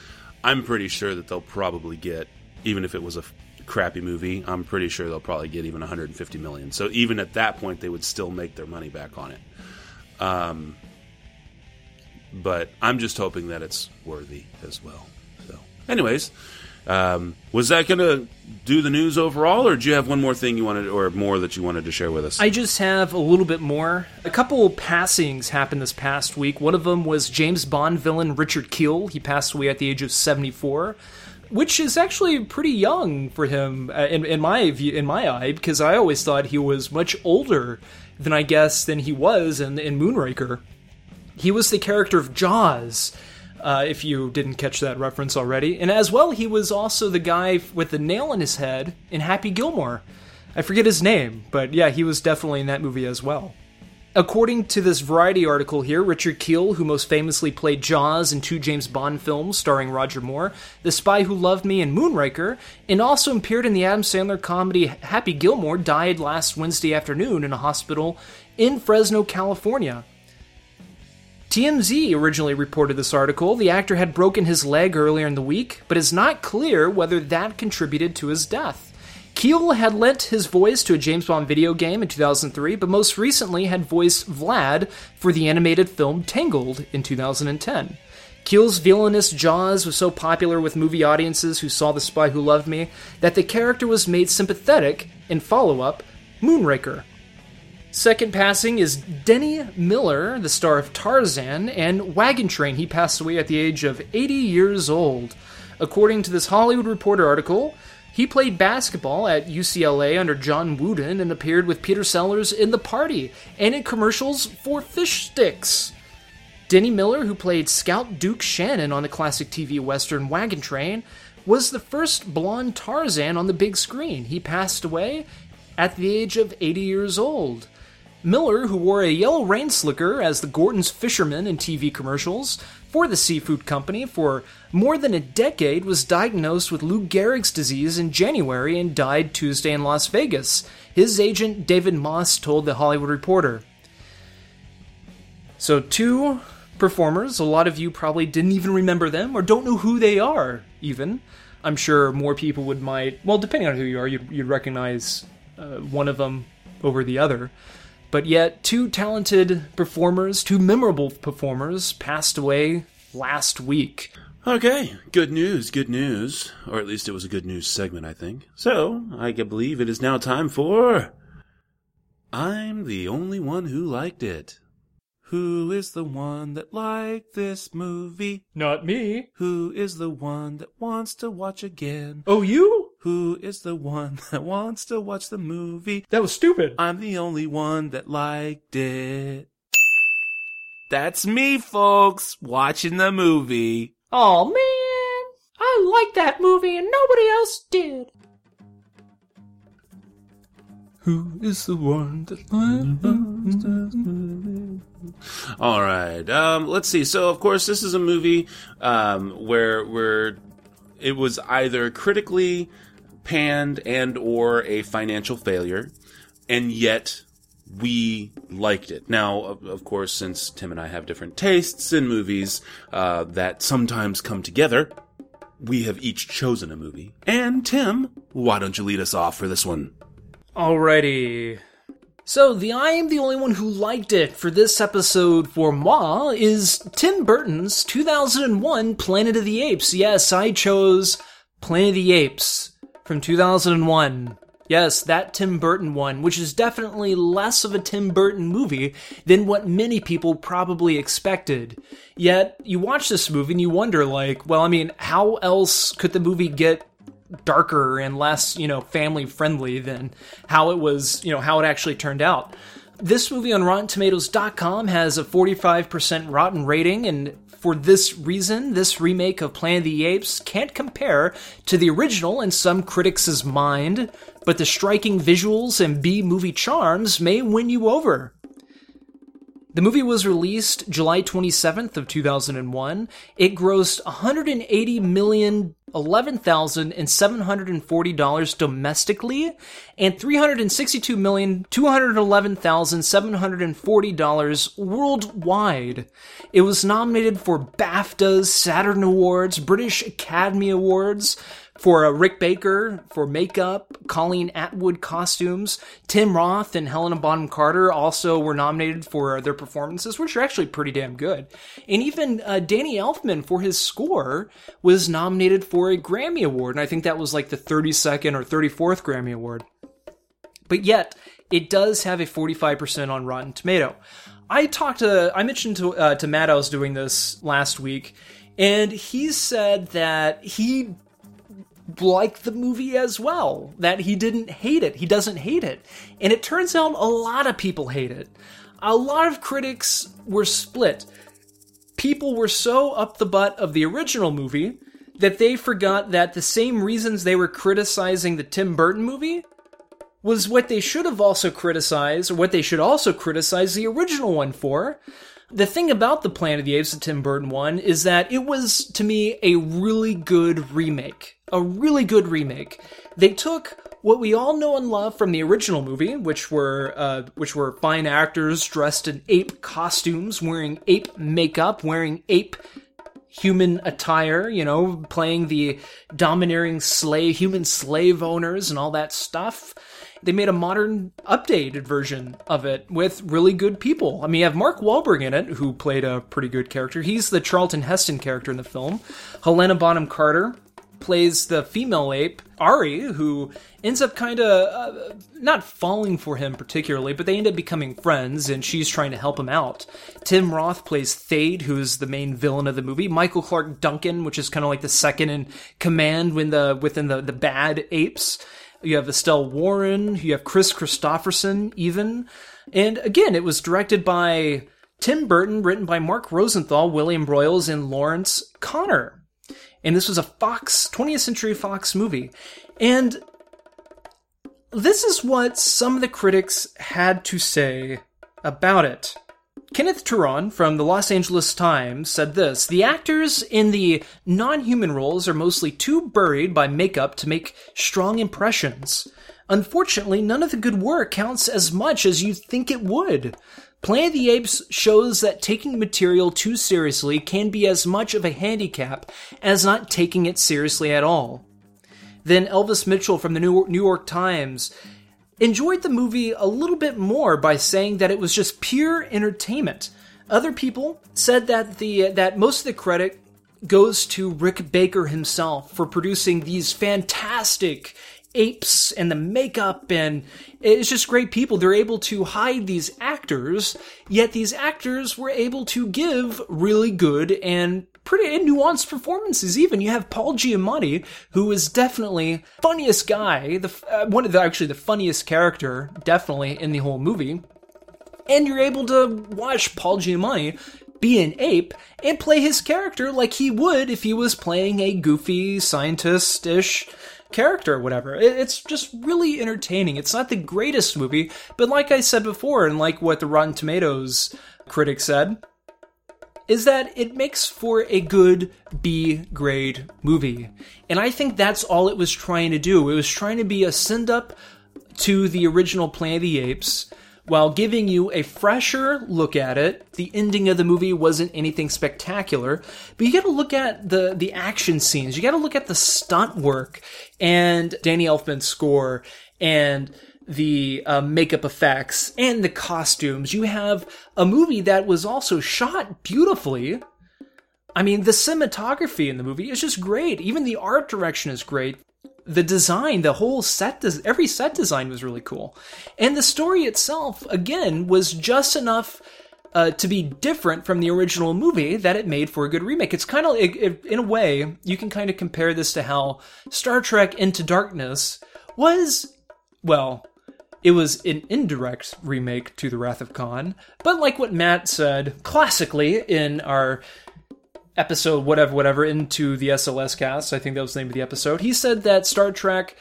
I'm pretty sure that they'll probably get even if it was a crappy movie, I'm pretty sure they'll probably get even 150 million. So even at that point they would still make their money back on it. Um, but I'm just hoping that it's worthy as well. So, anyways, um, was that going to do the news overall, or do you have one more thing you wanted, or more that you wanted to share with us? I just have a little bit more. A couple passings happened this past week. One of them was James Bond villain Richard Kiel. He passed away at the age of 74 which is actually pretty young for him uh, in, in my view, in my eye, because I always thought he was much older than I guess than he was in, in Moonraker. He was the character of Jaws, uh, if you didn't catch that reference already, and as well, he was also the guy with the nail in his head in Happy Gilmore. I forget his name, but yeah, he was definitely in that movie as well. According to this Variety article here, Richard Kiel, who most famously played Jaws in two James Bond films starring Roger Moore, The Spy Who Loved Me and Moonraker, and also appeared in the Adam Sandler comedy Happy Gilmore, died last Wednesday afternoon in a hospital in Fresno, California. TMZ originally reported this article. The actor had broken his leg earlier in the week, but it's not clear whether that contributed to his death. Kiel had lent his voice to a James Bond video game in 2003, but most recently had voiced Vlad for the animated film Tangled in 2010. Kiel's villainous Jaws was so popular with movie audiences who saw The Spy Who Loved Me that the character was made sympathetic in follow up Moonraker. Second passing is Denny Miller, the star of Tarzan and Wagon Train. He passed away at the age of 80 years old. According to this Hollywood Reporter article, he played basketball at UCLA under John Wooden and appeared with Peter Sellers in The Party and in commercials for Fish Sticks. Denny Miller, who played Scout Duke Shannon on the classic TV Western Wagon Train, was the first blonde Tarzan on the big screen. He passed away at the age of 80 years old. Miller, who wore a yellow rain slicker as the Gorton's fisherman in TV commercials, for the seafood company for more than a decade, was diagnosed with Lou Gehrig's disease in January and died Tuesday in Las Vegas. His agent, David Moss, told The Hollywood Reporter. So, two performers, a lot of you probably didn't even remember them or don't know who they are, even. I'm sure more people would might, well, depending on who you are, you'd, you'd recognize uh, one of them over the other. But yet, two talented performers, two memorable performers, passed away last week. Okay, good news, good news. Or at least it was a good news segment, I think. So, I believe it is now time for. I'm the only one who liked it. Who is the one that liked this movie? Not me. Who is the one that wants to watch again? Oh, you? Who is the one that wants to watch the movie? That was stupid. I'm the only one that liked it. That's me, folks, watching the movie. Oh man, I liked that movie and nobody else did. Who is the one that All right. Um, let's see. So, of course, this is a movie um, where where it was either critically panned and or a financial failure, and yet we liked it. Now, of, course, since Tim and I have different tastes in movies uh, that sometimes come together, we have each chosen a movie. And Tim, why don't you lead us off for this one? Alrighty. So, the I am the only one who liked it for this episode for moi is Tim Burton's 2001 Planet of the Apes. Yes, I chose Planet of the Apes from 2001. Yes, that Tim Burton one, which is definitely less of a Tim Burton movie than what many people probably expected. Yet, you watch this movie and you wonder, like, well, I mean, how else could the movie get darker and less, you know, family friendly than how it was, you know, how it actually turned out? This movie on RottenTomatoes.com has a 45% rotten rating, and for this reason, this remake of Planet of the Apes can't compare to the original in some critics' mind, but the striking visuals and B movie charms may win you over. The movie was released July 27th of 2001. It grossed 180 million $11,740 domestically and $362,211,740 worldwide. It was nominated for BAFTAs, Saturn Awards, British Academy Awards, for uh, Rick Baker for makeup, Colleen Atwood costumes, Tim Roth and Helena Bonham Carter also were nominated for their performances, which are actually pretty damn good. And even uh, Danny Elfman for his score was nominated for a Grammy Award, and I think that was like the 32nd or 34th Grammy Award. But yet, it does have a 45% on Rotten Tomato. I talked to, I mentioned to, uh, to Matt I was doing this last week, and he said that he liked the movie as well, that he didn't hate it. He doesn't hate it. And it turns out a lot of people hate it. A lot of critics were split. People were so up the butt of the original movie that they forgot that the same reasons they were criticizing the Tim Burton movie was what they should have also criticized, or what they should also criticize the original one for. The thing about the Planet of the Apes, the Tim Burton one, is that it was, to me, a really good remake a really good remake. They took what we all know and love from the original movie, which were uh, which were fine actors dressed in ape costumes, wearing ape makeup, wearing ape human attire, you know, playing the domineering slave human slave owners and all that stuff. They made a modern, updated version of it with really good people. I mean, you have Mark Wahlberg in it, who played a pretty good character. He's the Charlton Heston character in the film. Helena Bonham Carter, plays the female ape, Ari, who ends up kind of uh, not falling for him particularly, but they end up becoming friends, and she's trying to help him out. Tim Roth plays Thade, who's the main villain of the movie. Michael Clarke Duncan, which is kind of like the second in command when the within the the bad apes. You have Estelle Warren, you have Kris Kristofferson, even, and again, it was directed by. Tim Burton, written by Mark Rosenthal, William Broyles, and Lawrence Konner and this was a Fox 20th Century Fox movie. And this is what some of the critics had to say about it. Kenneth Turan from the Los Angeles Times said this The actors in the non human roles are mostly too buried by makeup to make strong impressions. Unfortunately, none of the good work counts as much as you think it would. Planet of the Apes shows that taking material too seriously can be as much of a handicap as not taking it seriously at all. Then Elvis Mitchell from the New York Times enjoyed the movie a little bit more by saying that it was just pure entertainment. Other people said that the that most of the credit goes to Rick Baker himself for producing these fantastic apes and the makeup and it's just great people. They're able to hide these actors, yet these actors were able to give really good and pretty and nuanced performances. Even you have Paul Giamatti, who is definitely funniest guy, the uh, one of the actually the funniest character, definitely in the whole movie. And you're able to watch Paul Giamatti be an ape and play his character like he would if he was playing a goofy scientist-ish character or whatever. It's just really entertaining. It's not the greatest movie, but like I said before, and like what the Rotten Tomatoes critic said, is that it makes for a good B grade movie. And I think that's all it was trying to do. It was trying to be a send up to the original Planet of the Apes while giving you a fresher look at it, the ending of the movie wasn't anything spectacular, but you gotta look at the, the action scenes, you gotta look at the stunt work and Danny Elfman's score and the uh, makeup effects and the costumes. You have a movie that was also shot beautifully. I mean, the cinematography in the movie is just great. Even the art direction is great the design, the whole set, des- every set design was really cool. And the story itself, again, was just enough uh, to be different from the original movie that it made for a good remake. It's kind of, it, it, in a way, you can kind of compare this to how Star Trek Into Darkness was, well, it was an indirect remake to The Wrath of Khan, but like what Matt said classically in our episode, whatever, whatever, into the SLS cast, I think that was the name of the episode, he said that Star Trek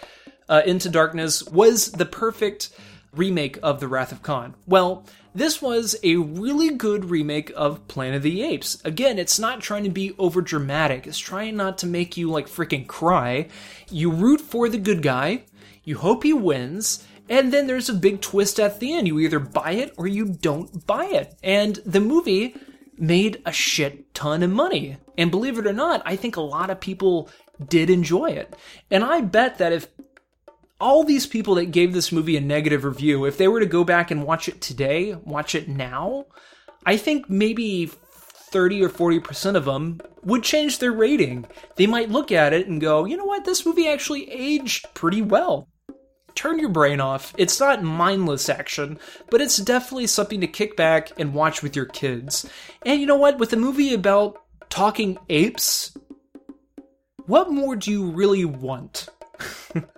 uh, Into Darkness was the perfect remake of The Wrath of Khan. Well, this was a really good remake of Planet of the Apes. Again, it's not trying to be over dramatic. It's trying not to make you like freaking cry. You root for the good guy. You hope he wins. And then there's a big twist at the end. You either buy it or you don't buy it. And the movie made a shit ton of money. And believe it or not, I think a lot of people did enjoy it. And I bet that if all these people that gave this movie a negative review, if they were to go back and watch it today, watch it now, I think maybe 30 or 40% of them would change their rating. They might look at it and go, you know what, this movie actually aged pretty well. Turn your brain off. It's not mindless action, but it's definitely something to kick back and watch with your kids. And you know what, with a movie about talking apes, what more do you really want?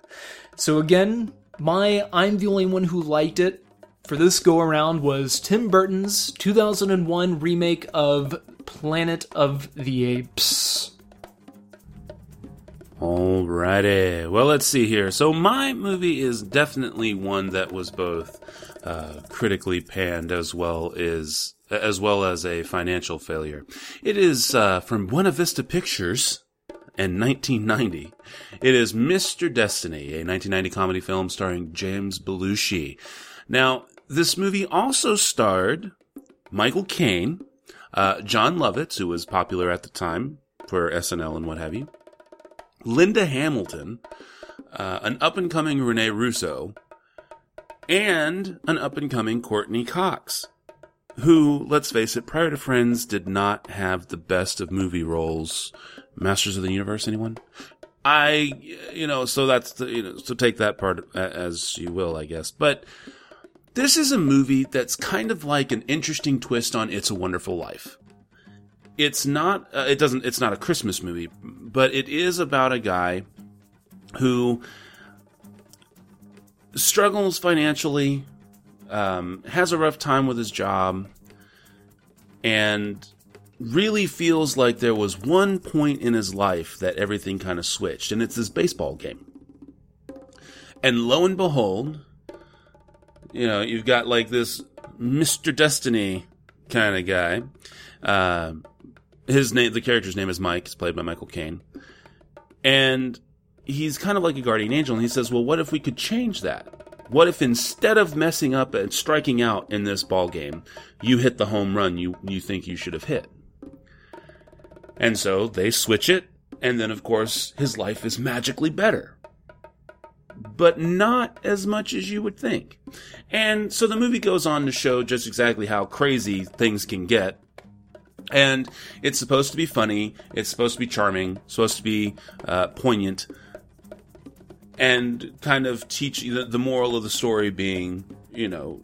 So again, my I'm the only one who liked it for this go around was Tim Burton's 2001 remake of Planet of the Apes. Alrighty. Well, let's see here. So my movie is definitely one that was both uh, critically panned as well as as well as a financial failure. It is uh, from Buena Vista Pictures In 1990. It is Mr. Destiny, a 1990 comedy film starring James Belushi. Now, this movie also starred Michael Caine, uh, Jon Lovitz, who was popular at the time for SNL and what have you, Linda Hamilton, uh, an up and coming Rene Russo, and an up and coming Courteney Cox, who, let's face it, prior to Friends, did not have the best of movie roles Masters of the Universe, anyone? I, you know, so that's the, you know, so take that part as you will, I guess. But this is a movie that's kind of like an interesting twist on It's a Wonderful Life. It's not, uh, it doesn't, it's not a Christmas movie, but it is about a guy who struggles financially, um, has a rough time with his job, and really feels like there was one point in his life that everything kind of switched, and it's this baseball game. And lo and behold, you know, you've got like this Mr. Destiny kind of guy. Uh, his name, the character's name is Mike. It's played by Michael Caine. And he's kind of like a guardian angel, and he says, Well, what if we could change that? What if instead of messing up and striking out in this ball game, you hit the home run you, you think you should have hit? And so they switch it, and then of course his life is magically better. But not as much as you would think. And so the movie goes on to show just exactly how crazy things can get. And it's supposed to be funny, it's supposed to be charming, supposed to be uh, poignant, and kind of teach the, the moral of the story being, you know,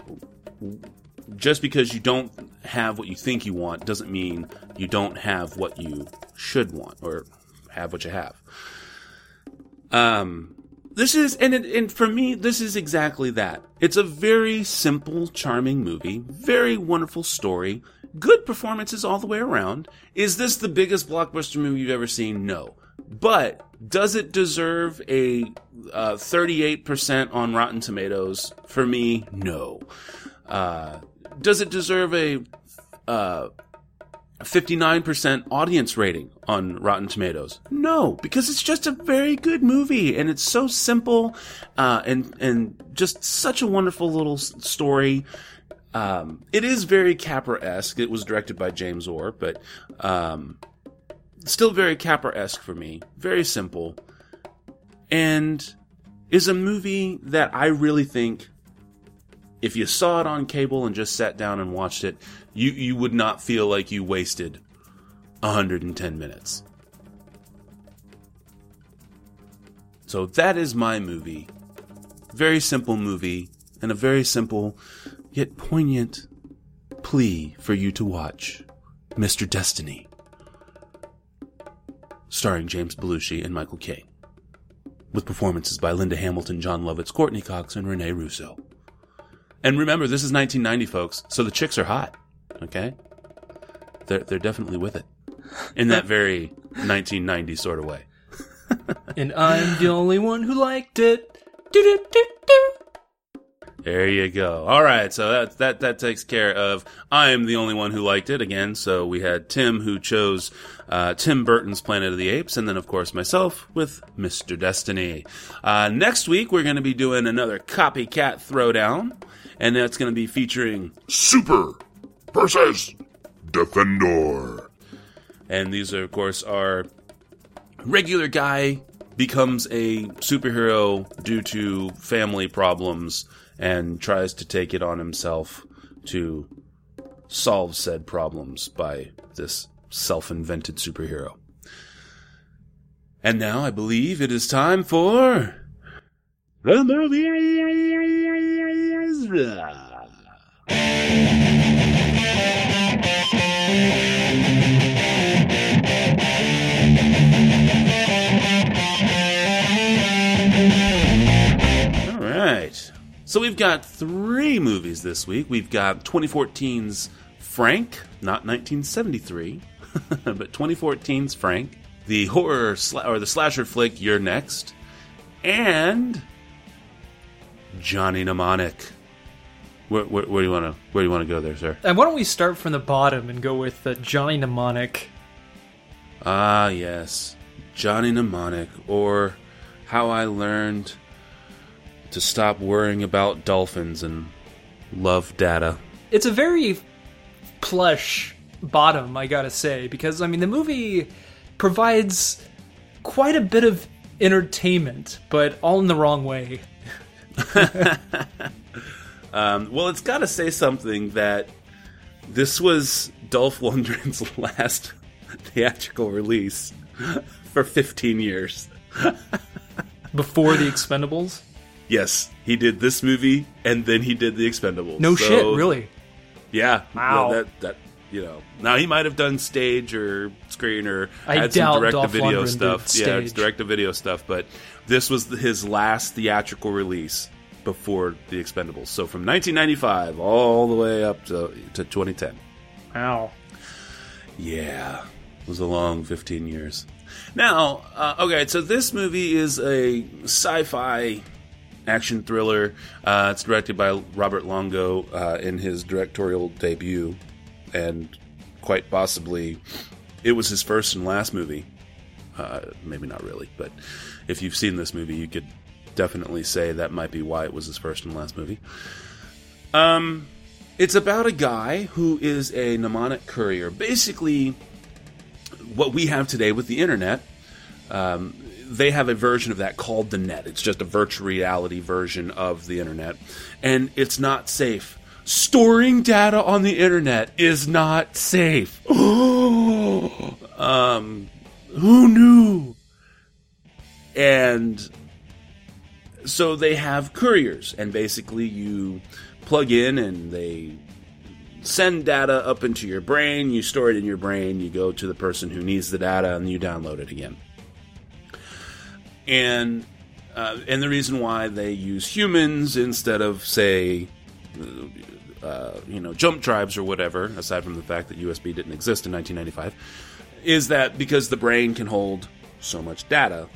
just because you don't have what you think you want doesn't mean you don't have what you should want or have what you have. Um, this is, and, it, and for me, this is exactly that. It's a very simple, charming movie, very wonderful story, good performances all the way around. Is this the biggest blockbuster movie you've ever seen? No. But does it deserve a uh, 38% on Rotten Tomatoes? For me, no. Uh, does it deserve a uh, 59% audience rating on Rotten Tomatoes? No, because it's just a very good movie and it's so simple uh, and and just such a wonderful little story. Um, it is very Capra esque. It was directed by James Orr, but um, still very Capra esque for me. Very simple, and is a movie that I really think if you saw it on cable and just sat down and watched it, you, you would not feel like you wasted 110 minutes. So that is my movie. Very simple movie, and a very simple yet poignant plea for you to watch Mr. Destiny. Starring James Belushi and Michael Caine. With performances by Linda Hamilton, Jon Lovitz, Courteney Cox, and Rene Russo. And remember, this is 1990, folks, so the chicks are hot. Okay? They're, they're definitely with it. In that very 1990 sort of way. And I'm the only one who liked it. Do-do-do-do. There you go. All right, so that that that takes care of. I'm the only one who liked it again. So we had Tim who chose uh, Tim Burton's Planet of the Apes, and then of course myself with Mr. Destiny. Uh, next week we're going to be doing another copycat throwdown, and that's going to be featuring Super versus Defendor. And these are, of course, our regular guy becomes a superhero due to family problems and tries to take it on himself to solve said problems by this self invented superhero. And now I believe it is time for. The movies! So we've got three movies this week. We've got 2014's Frank, not 1973, but 2014's Frank, the horror sla- or the slasher flick You're Next, and Johnny Mnemonic. Where, where, where do you want to where do you want to go there, sir? And why don't we start from the bottom and go with uh, Johnny Mnemonic? Ah, yes, Johnny Mnemonic, or how I learned to stop worrying about dolphins and love data. It's a very plush bottom, I gotta say, because I mean the movie provides quite a bit of entertainment, but all in the wrong way. Um, well, it's got to say something that this was Dolph Lundgren's last theatrical release for 15 years. Before the Expendables? Yes, he did this movie and then he did The Expendables. No So, shit, really. Yeah. Wow. That, that you know. Now he might have done stage or screen or I had some direct to video stuff. Yeah, it's direct to video stuff, but this was his last theatrical release before The Expendables. So from 1995 all the way up to to 2010. Wow. Yeah, it was a long 15 years. Now, uh, okay, so this movie is a sci-fi action thriller. Uh, it's directed by Robert Longo uh, in his directorial debut, and quite possibly, it was his first and last movie. Uh, maybe not really, but if you've seen this movie, you could definitely say that might be why it was his first and last movie. Um, it's about a guy who is a mnemonic courier. Basically, what we have today with the internet, um, they have a version of that called the net. It's just a virtual reality version of the internet, and it's not safe. Storing data on the internet is not safe. um, who knew? And so they have couriers, and basically you plug in and they send data up into your brain, you store it in your brain, you go to the person who needs the data, and you download it again. And uh, and the reason why they use humans instead of say, uh, you know, jump drives or whatever, aside from the fact that USB didn't exist in 1995, is that because the brain can hold so much data,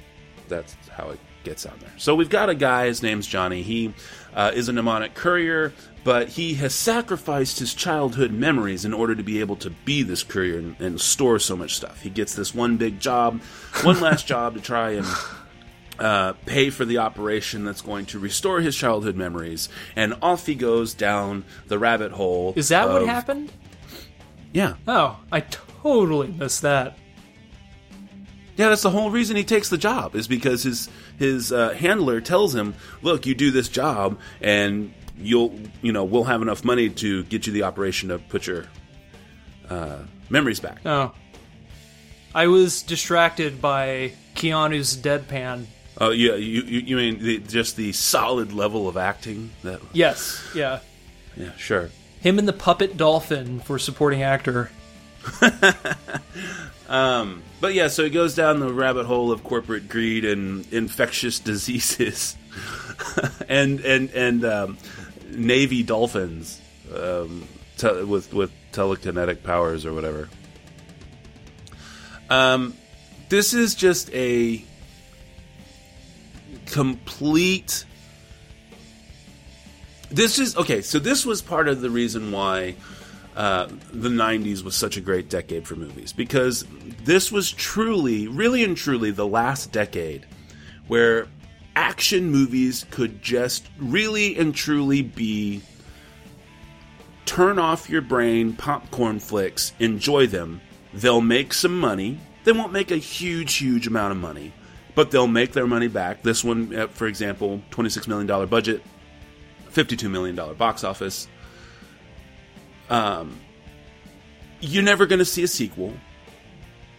that's how it gets out there. So we've got a guy. His name's Johnny. He uh, is a mnemonic courier, but he has sacrificed his childhood memories in order to be able to be this courier and, and store so much stuff. He gets this one big job, one last job to try and uh, pay for the operation that's going to restore his childhood memories, and off he goes down the rabbit hole. Is that what happened? Yeah, Oh, I totally missed that. Yeah, that's the whole reason he takes the job is because his his uh, handler tells him, "Look, you do this job, and you'll you know we'll have enough money to get you the operation to put your uh, memories back." Oh. I was distracted by Keanu's deadpan Oh, yeah, you, you, you mean the, just the solid level of acting? That Yes, yeah. yeah, sure. Him and the puppet dolphin for supporting actor. But yeah, so it goes down the rabbit hole of corporate greed and infectious diseases, and and and um, navy dolphins um, te- with with telekinetic powers or whatever. Um, this is just a complete. This is okay. So this was part of the reason why uh, the 90s was such a great decade for movies because this was truly, really and truly, the last decade where action movies could just really and truly be turn off your brain popcorn flicks, enjoy them. They'll make some money. They won't make a huge, huge amount of money, but they'll make their money back. This one, uh, for example, $26 million budget, $52 million box office you're never going to see a sequel,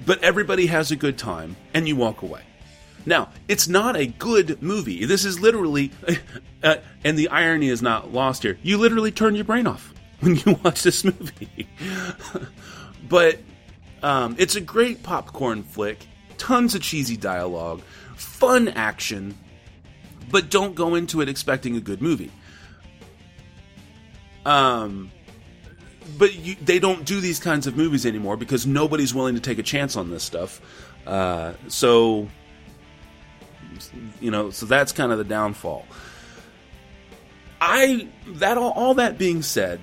but everybody has a good time and you walk away. Now, it's not a good movie. This is literally, uh, and the irony is not lost here. You literally turn your brain off when you watch this movie. but um, it's a great popcorn flick, tons of cheesy dialogue, fun action, but don't go into it expecting a good movie. Um, but you, they don't do these kinds of movies anymore because nobody's willing to take a chance on this stuff. Uh, so, you know, so that's kind of the downfall. I that all, all that being said,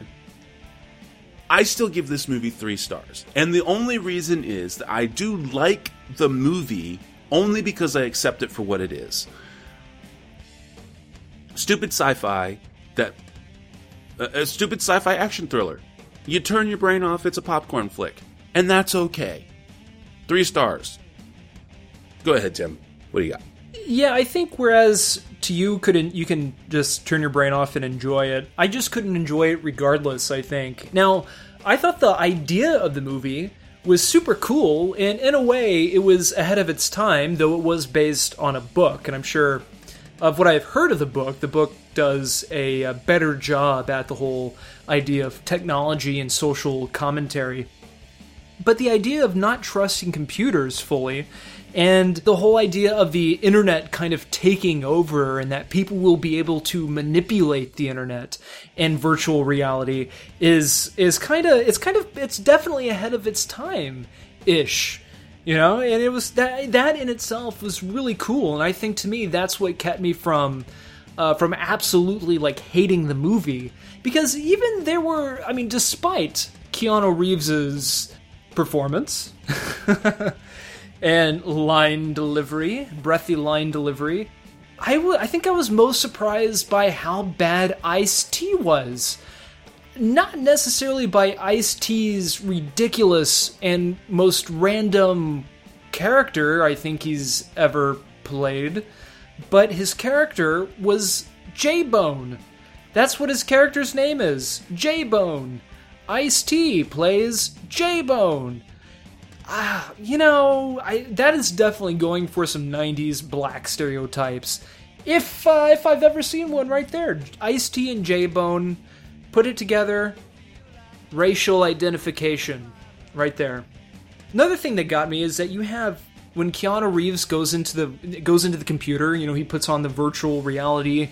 I still give this movie three stars, and the only reason is that I do like the movie only because I accept it for what it is. Stupid sci-fi that a, stupid sci-fi action thriller. You turn your brain off, it's a popcorn flick. And that's okay. Three stars. Go ahead, Tim. What do you got? Yeah, I think whereas to you couldn't you can just turn your brain off and enjoy it. I just couldn't enjoy it regardless, I think. Now, I thought the idea of the movie was super cool and in a way it was ahead of its time, though it was based on a book, and I'm sure of what I've heard of the book, the book does a, a better job at the whole idea of technology and social commentary. But the idea of not trusting computers fully and the whole idea of the internet kind of taking over and that people will be able to manipulate the internet and virtual reality is is kind of it's kind of it's definitely ahead of its time ish you know? And it was that that in itself was really cool. And i think to me that's what kept me from uh, from absolutely like hating the movie. Because even there were i mean despite keanu reeves's performance and line delivery breathy line delivery I w- I think i was most surprised by how bad ice t was not necessarily by Ice T's ridiculous and most random character I think he's ever played, but his character was J Bone. That's what his character's name is J Bone. Ice T plays J Bone. Ah, you know, I, that is definitely going for some 90s black stereotypes. If uh, if I've ever seen one right there, Ice T and J Bone put it together racial identification right there another thing that got me is that you have when Keanu Reeves goes into the goes into the computer you know he puts on the virtual reality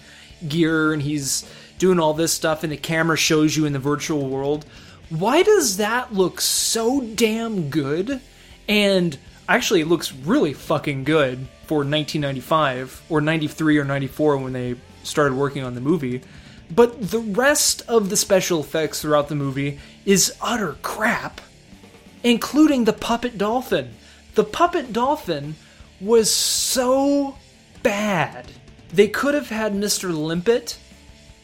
gear and he's doing all this stuff and the camera shows you in the virtual world why does that look so damn good and actually it looks really fucking good for 1995 or 93 or 94 when they started working on the movie but the rest of the special effects throughout the movie is utter crap, including the puppet dolphin. The puppet dolphin was so bad. They could have had Mr. Limpet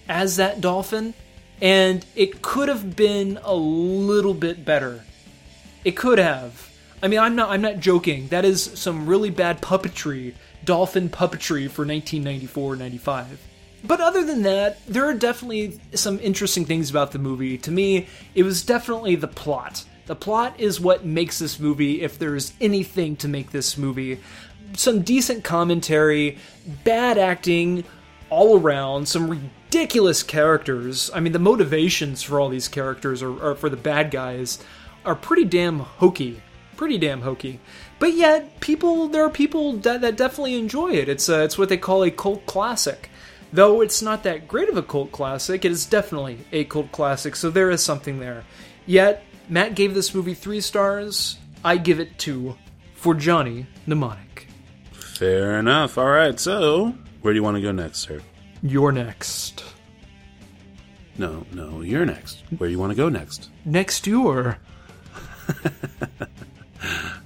as that dolphin, and it could have been a little bit better. It could have. I mean, I'm not. I'm not joking. That is some really bad puppetry, dolphin puppetry for 1994-95. But other than that, there are definitely some interesting things about the movie. To me, it was definitely the plot. The plot is what makes this movie, if there's anything to make this movie. some decent commentary, bad acting all around, some ridiculous characters. I mean, the motivations for all these characters or, are for the bad guys are pretty damn hokey, pretty damn hokey. But yet, people there are people that, that definitely enjoy it. It's uh, it's what they call a cult classic. Though it's not that great of a cult classic, it is definitely a cult classic. So there is something there. Yet Matt gave this movie three stars. I give it two for Johnny Mnemonic. Fair enough. All right. So, where do you want to go next, sir? You're next. No, no, you're next. Where do you want to go next? Next, you're.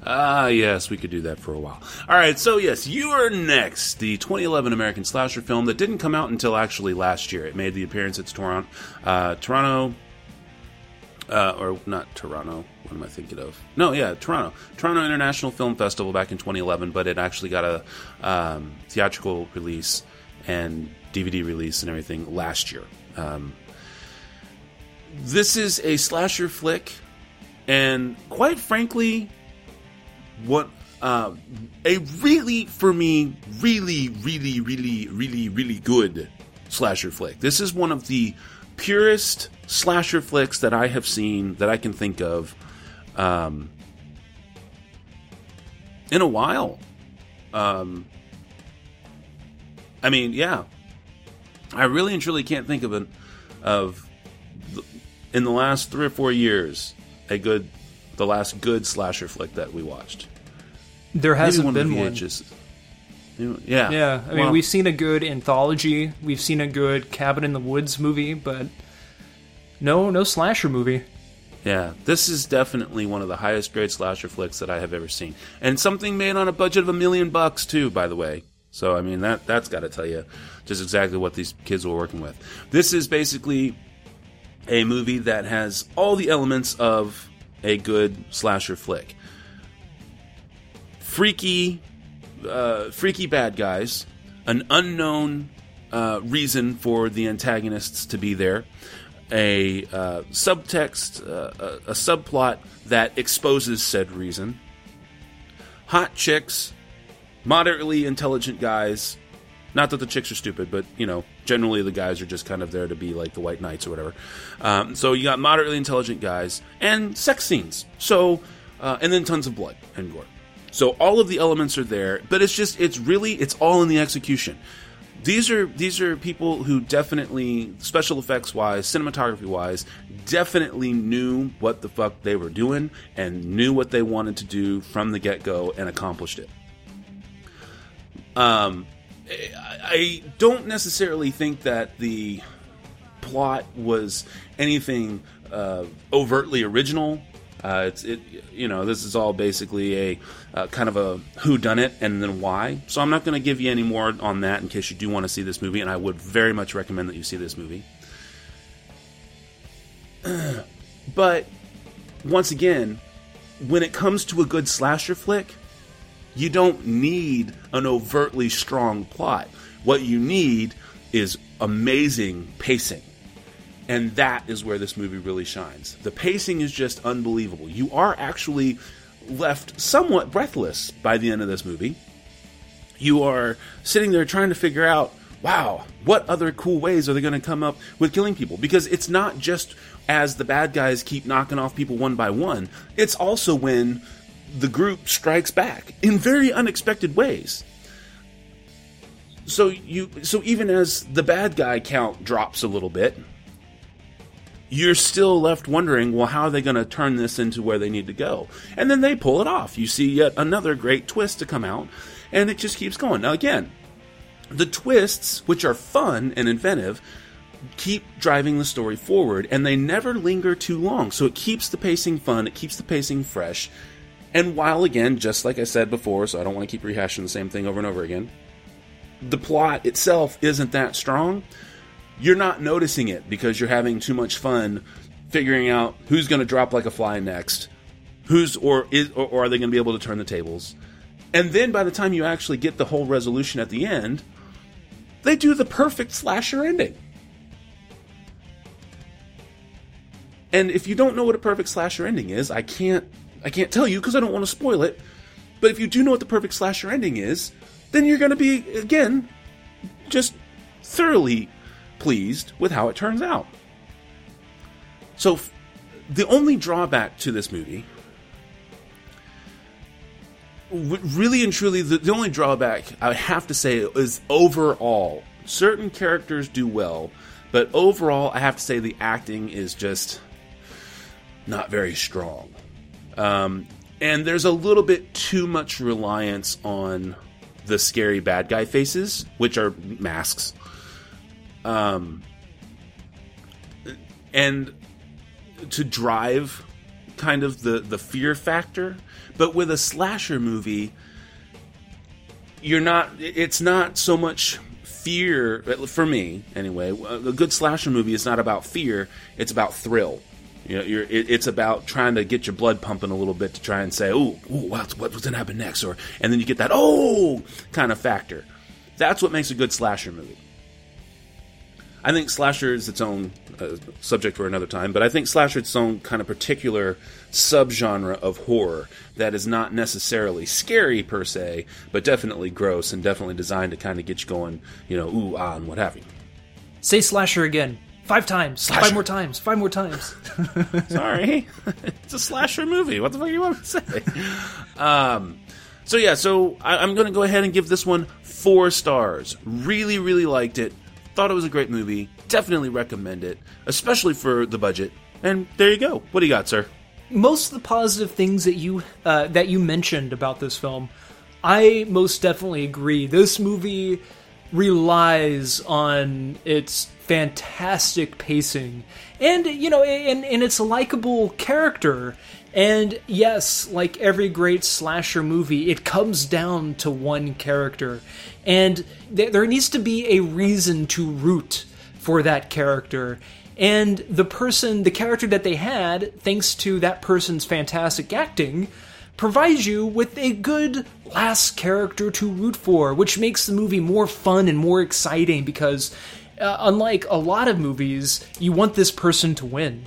Ah, yes, we could do that for a while. All right, so yes, you are next. The 2011 American slasher film that didn't come out until actually last year. It made the appearance at Toronto, uh, Toronto, uh, or not Toronto. What am I thinking of? No, yeah, Toronto, Toronto International Film Festival back in 2011. But it actually got a um, theatrical release and DVD release and everything last year. Um, this is a slasher flick, and quite frankly, what uh, a really for me really really really really really good slasher flick this is one of the purest slasher flicks that i have seen that i can think of um, in a while um, i mean yeah i really and truly can't think of an of in the last three or four years a good the last good slasher flick that we watched. There hasn't Maybe been one. one. the. Yeah. Yeah, I mean, we've seen a good anthology, we've seen a good Cabin in the Woods movie, but no, no slasher movie. Yeah, this is definitely one of the highest grade slasher flicks that I have ever seen, and something made on a budget of a million bucks too. By the way, so I mean that that's got to tell you just exactly what these kids were working with. This is basically a movie that has all the elements of a good slasher flick. Freaky, uh, freaky bad guys, an unknown uh, reason for the antagonists to be there, a uh, subtext, uh, a, a subplot that exposes said reason, hot chicks, moderately intelligent guys. Not that the chicks are stupid, but you know, generally the guys are just kind of there to be like the white knights or whatever. Um, so you got moderately intelligent guys and sex scenes. So uh, and then tons of blood and gore. So all of the elements are there, but it's just it's really it's all in the execution. These are these are people who definitely special effects wise, cinematography wise, definitely knew what the fuck they were doing and knew what they wanted to do from the get go and accomplished it. Um, I- don't necessarily think that the plot was anything uh, overtly original. Uh, it's it, you know, this is all basically a uh, kind of a who done it and then why. So I'm not going to give you any more on that in case you do want to see this movie, and I would very much recommend that you see this movie. but once again, when it comes to a good slasher flick, you don't need an overtly strong plot. What you need is amazing pacing. And that is where this movie really shines. The pacing is just unbelievable. You are actually left somewhat breathless by the end of this movie. You are sitting there trying to figure out, wow, what other cool ways are they going to come up with killing people? Because it's not just as the bad guys keep knocking off people one by one, it's also when the group strikes back in very unexpected ways. So you so even as the bad guy count drops a little bit, you're still left wondering, well, how are they going to turn this into where they need to go? And then they pull it off. You see yet another great twist to come out, and it just keeps going. Now, again, the twists, which are fun and inventive, keep driving the story forward, and they never linger too long. So it keeps the pacing fun, it keeps the pacing fresh. And while, again, just like I said before, so I don't want to keep rehashing the same thing over and over again, the plot itself isn't that strong you're not noticing it because you're having too much fun figuring out who's going to drop like a fly next, who's or is or, or are they going to be able to turn the tables, and then by the time you actually get the whole resolution at the end, they do the perfect slasher ending. And if you don't know what a perfect slasher ending is, I can't I can't tell you because I don't want to spoil it. But if you do know what the perfect slasher ending is, then you're going to be again just thoroughly pleased with how it turns out. So the only drawback to this movie really and truly the, the only drawback I would have to say is overall certain characters do well, but overall I have to say the acting is just not very strong. Um, and there's a little bit too much reliance on the scary bad guy faces, which are masks. Um, and to drive kind of the the fear factor, but with a slasher movie, you're not. It's not so much fear for me anyway. A good slasher movie is not about fear; it's about thrill. You know, you're, it, it's about trying to get your blood pumping a little bit to try and say, "Oh, what's what's going to happen next?" Or and then you get that "oh" kind of factor. That's what makes a good slasher movie. I think slasher is its own uh, subject for another time, but I think slasher is its own kind of particular subgenre of horror that is not necessarily scary per se, but definitely gross and definitely designed to kind of get you going, you know, ooh, ah, and what have you. Say slasher again. Five times. Slasher. Five more times. Five more times. Sorry, it's a slasher movie. What the fuck do you want me to say? Um, so yeah, so I, I'm going to go ahead and give this one four stars. Really, really liked it. Thought it was a great movie. Definitely recommend it, especially for the budget. And there you go. What do you got, sir? most of the positive things that you uh, that you mentioned about this film, I most definitely agree. This movie relies on its fantastic pacing and you know and, and its likable character and yes like every great slasher movie it comes down to one character and th- there needs to be a reason to root for that character and the person the character that they had thanks to that person's fantastic acting provides you with a good last character to root for, which makes the movie more fun and more exciting because, uh, unlike a lot of movies, you want this person to win.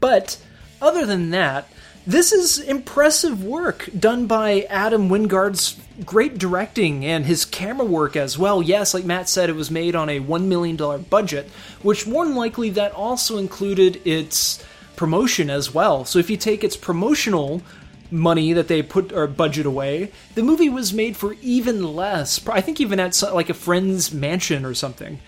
But other than that, this is impressive work done by Adam Wingard's great directing and his camera work as well. Yes, like Matt said, it was made on a $1 million budget, which more than likely that also included its promotion as well. So if you take its promotional money that they put or budget away, the movie was made for even less. I think even at like a friend's mansion or something.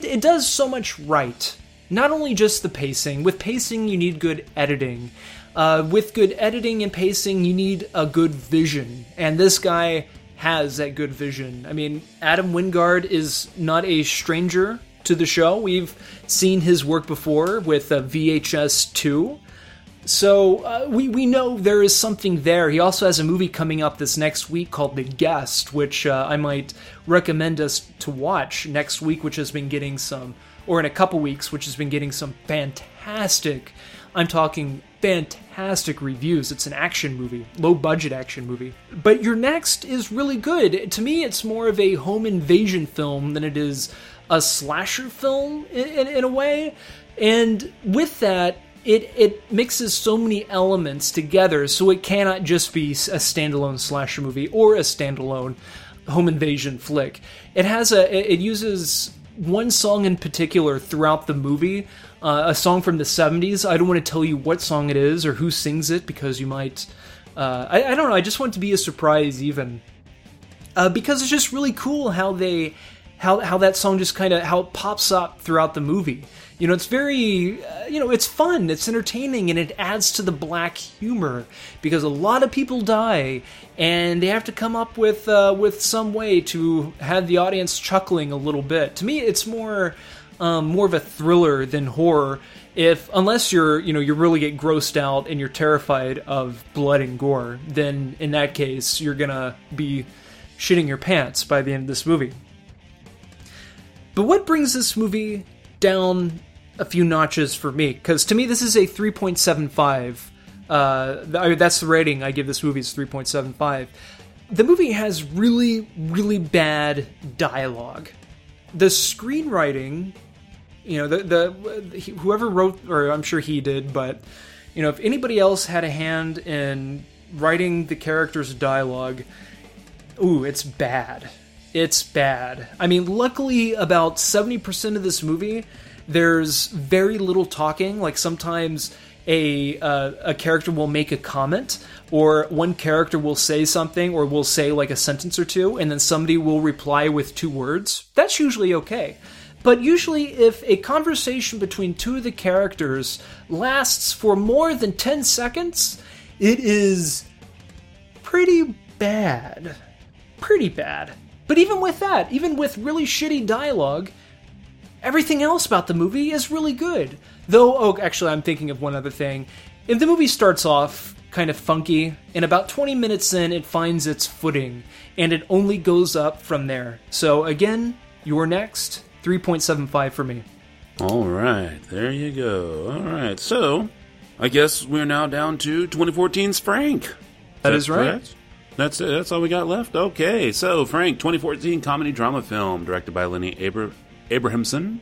It does so much right. Not only just the pacing. With pacing, you need good editing. Uh, with good editing and pacing, you need a good vision. And this guy has that good vision. I mean, Adam Wingard is not a stranger to the show. We've seen his work before with uh, VHS 2. So uh, we we know there is something there. He also has a movie coming up this next week called The Guest, which uh, I might recommend us to watch next week, which has been getting some, or in a couple weeks, which has been getting some fantastic. I'm talking fantastic reviews. It's an action movie, low budget action movie. But you're next is really good. To me, it's more of a home invasion film than it is a slasher film in, in, in a way. And with that, it it mixes so many elements together, so it cannot just be a standalone slasher movie or a standalone home invasion flick. It has a it uses one song in particular throughout the movie, uh, a song from the '70s. I don't want to tell you what song it is or who sings it because you might. Uh, I, I don't know. I just want it to be a surprise, even uh, because it's just really cool how they how how that song just kind of how it pops up throughout the movie. You know, it's very, uh, you know, it's fun, it's entertaining, and it adds to the black humor because a lot of people die, and they have to come up with uh, with some way to have the audience chuckling a little bit. To me, it's more um, more of a thriller than horror. If unless you're, you know, you really get grossed out and you're terrified of blood and gore, then in that case, you're gonna be shitting your pants by the end of this movie. But what brings this movie down a few notches for me? Because to me, this is a 3.75. Uh, that's the rating I give this movie is 3.75. The movie has really, really bad dialogue. The screenwriting, you know, the the whoever wrote, or I'm sure he did, but you know, if anybody else had a hand in writing the characters' dialogue, ooh, it's bad. It's bad. I mean, luckily, about 70% of this movie, there's very little talking. Like sometimes a uh, a character will make a comment, or one character will say something, or will say like a sentence or two, and then somebody will reply with two words. That's usually okay. But usually, if a conversation between two of the characters lasts for more than 10 seconds, it is pretty bad. Pretty bad. But even with that, even with really shitty dialogue, everything else about the movie is really good. Though, oh, actually, I'm thinking of one other thing. If the movie starts off kind of funky, and about 20 minutes in, it finds its footing, and it only goes up from there. So, again, you're next. 3.75 for me. All right, there you go. All right, so I guess we're now down to 2014's Frank. That is right. correct? That's it. That's all we got left. Okay, so Frank, 2014 comedy drama film directed by Lenny Abra- Abrahamson,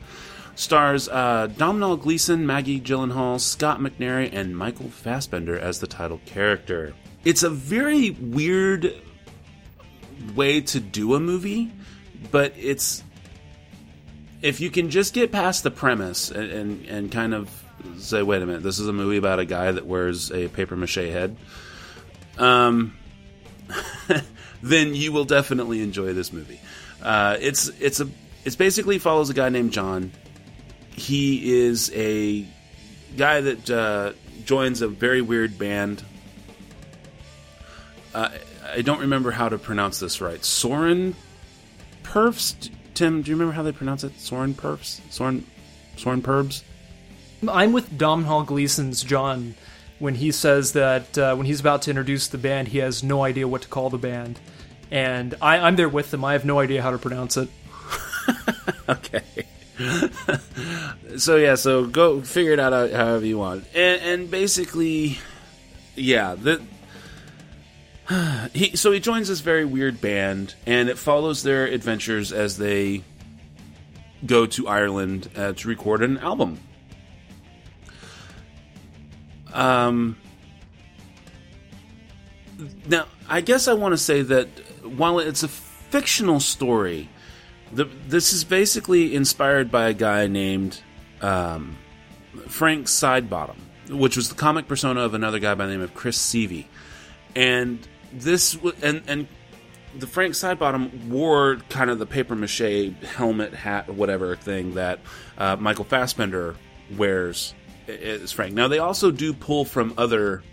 stars uh, Domhnall Gleeson, Maggie Gyllenhaal, Scoot McNairy, and Michael Fassbender as the title character. It's a very weird way to do a movie, but it's if you can just get past the premise and, and, and kind of say, wait a minute, this is a movie about a guy that wears a paper mache head, um, then you will definitely enjoy this movie. Uh, it's it's a it's basically follows a guy named John. He is a guy that uh, joins a very weird band. Uh, I don't remember how to pronounce this right. Soren Perfs. Tim, do you remember how they pronounce it? Soren Perfs. Soren Soren Perbs. I'm with Domhnall Gleeson's John when he says that uh, when he's about to introduce the band, he has no idea what to call the band. And I, I'm there with him. I have no idea how to pronounce it. okay. so yeah, so go figure it out however you want, and, and basically, yeah, the he so he joins this very weird band, and it follows their adventures as they go to Ireland uh, to record an album. Um. Now, I guess I want to say that while it's a fictional story, the, this is basically inspired by a guy named um, Frank Sidebottom, which was the comic persona of another guy by the name of Chris Sievey, and this and and the Frank Sidebottom wore kind of the paper mache helmet, hat, whatever thing that uh, Michael Fassbender wears as Frank. Now they also do pull from other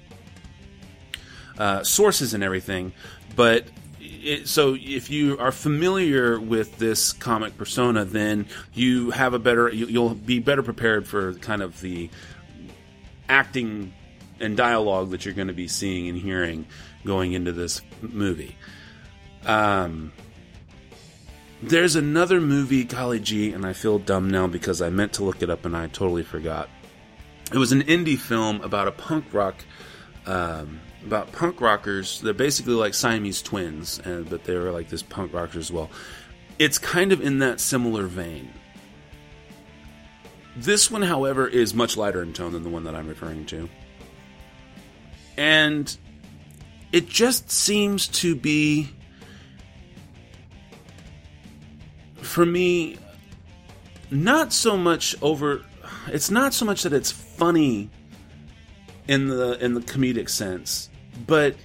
uh, sources and everything, but it, so if you are familiar with this comic persona, then you have a better you, you'll be better prepared for kind of the acting and dialogue that you're going to be seeing and hearing going into this movie. Um, there's another movie, golly gee, and I feel dumb now because I meant to look it up and I totally forgot. It was an indie film about a punk rock um, about punk rockers. They're basically like Siamese twins, and but they were like this punk rockers as well. It's kind of in that similar vein. This one, however, is much lighter in tone than the one that I'm referring to, and it just seems to be, for me, not so much over. It's not so much that it's funny in the in the comedic sense, but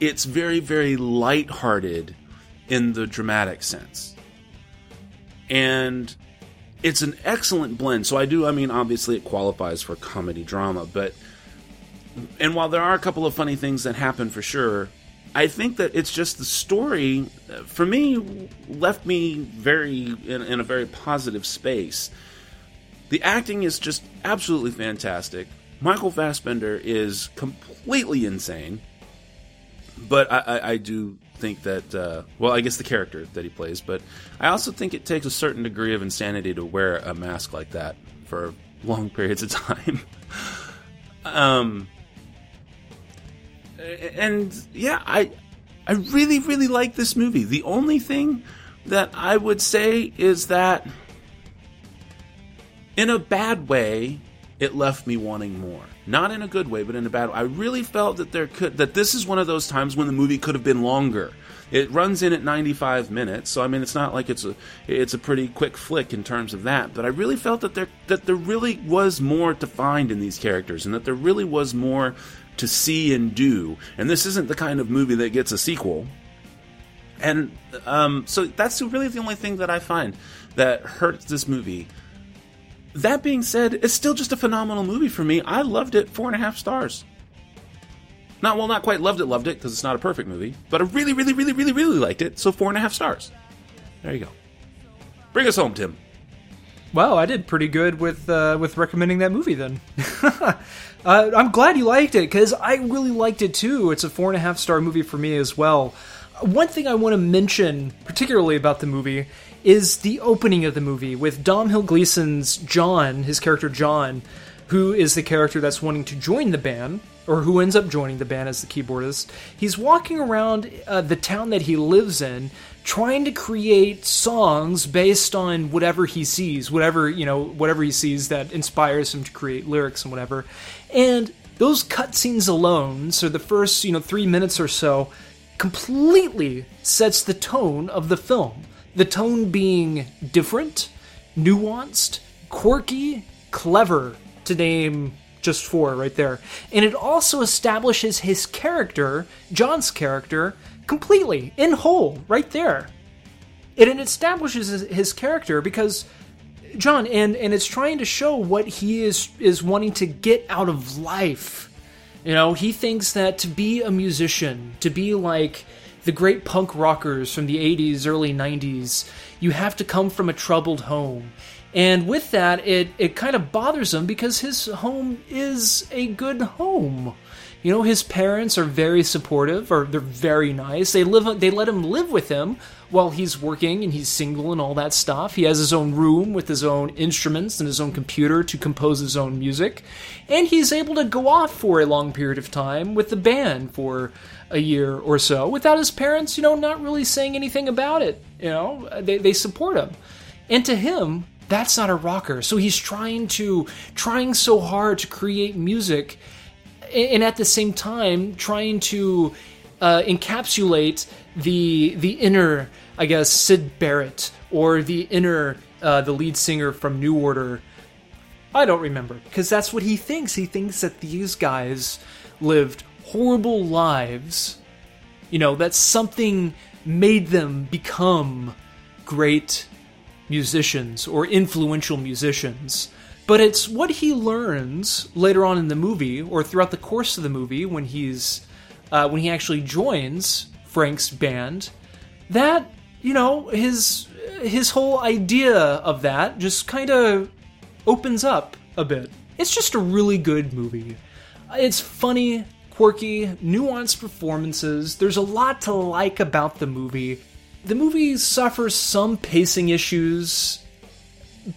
it's very very lighthearted in the dramatic sense. And it's an excellent blend. So I do I mean obviously it qualifies for comedy drama, but and while there are a couple of funny things that happen for sure, I think that it's just the story for me left me very in, in a very positive space. The acting is just absolutely fantastic. Michael Fassbender is completely insane, but I, I, I do think that uh, well, I guess the character that he plays, but I also think it takes a certain degree of insanity to wear a mask like that for long periods of time. um, and yeah, I I really really like this movie. The only thing that I would say is that in a bad way, it left me wanting more. Not in a good way, but in a bad way. I really felt that there could that this is one of those times when the movie could have been longer. It runs in at 95 minutes, so I mean it's not like it's a it's a pretty quick flick in terms of that, but I really felt that there that there really was more to find in these characters and that there really was more to see and do. And this isn't the kind of movie that gets a sequel. And um, so that's really the only thing that I find that hurts this movie. That being said, it's still just a phenomenal movie for me. I loved it, four and a half stars. Not well, not quite loved it, loved it because it's not a perfect movie, but I really, really, really, really, really liked it. So four and a half stars. There you go. Bring us home, Tim. Wow, I did pretty good with uh, with recommending that movie. Then uh, I'm glad you liked it because I really liked it too. It's a four and a half star movie for me as well. One thing I want to mention, particularly about the movie, is the opening of the movie with Domhnall Gleeson's John, his character John, who is the character that's wanting to join the band, or who ends up joining the band as the keyboardist. He's walking around uh, the town that he lives in, trying to create songs based on whatever he sees, whatever you know, whatever he sees that inspires him to create lyrics and whatever. And those cutscenes alone, so the first you know three minutes or so, completely sets the tone of the film. The tone being different, nuanced, quirky, clever, to name just four right there. And it also establishes his character, John's character, completely, in whole, right there. And it establishes his, character because John, and, and it's trying to show what he is is wanting to get out of life. You know, he thinks that to be a musician, to be like the great punk rockers from the 80s, early 90s, you have to come from a troubled home. And with that, it, it kind of bothers him because his home is a good home. You know, his parents are very supportive, or they're very nice. They live, they let him live with him while he's working and he's single and all that stuff. He has his own room with his own instruments and his own computer to compose his own music, and he's able to go off for a long period of time with the band for a year or so without his parents, you know, not really saying anything about it. You know, they they support him, and to him, that's not a rocker. So he's trying to trying so hard to create music and at the same time trying to uh, encapsulate the the inner, I guess, Syd Barrett or the inner uh, the lead singer from New Order. I don't remember because that's what he thinks. He thinks that these guys lived horrible lives. You know that something made them become great musicians or influential musicians but it's what he learns later on in the movie or throughout the course of the movie when he's uh, when he actually joins Frank's band that you know his his whole idea of that just kind of opens up a bit. It's just a really good movie. It's funny, quirky, nuanced performances. There's a lot to like about the movie. The movie suffers some pacing issues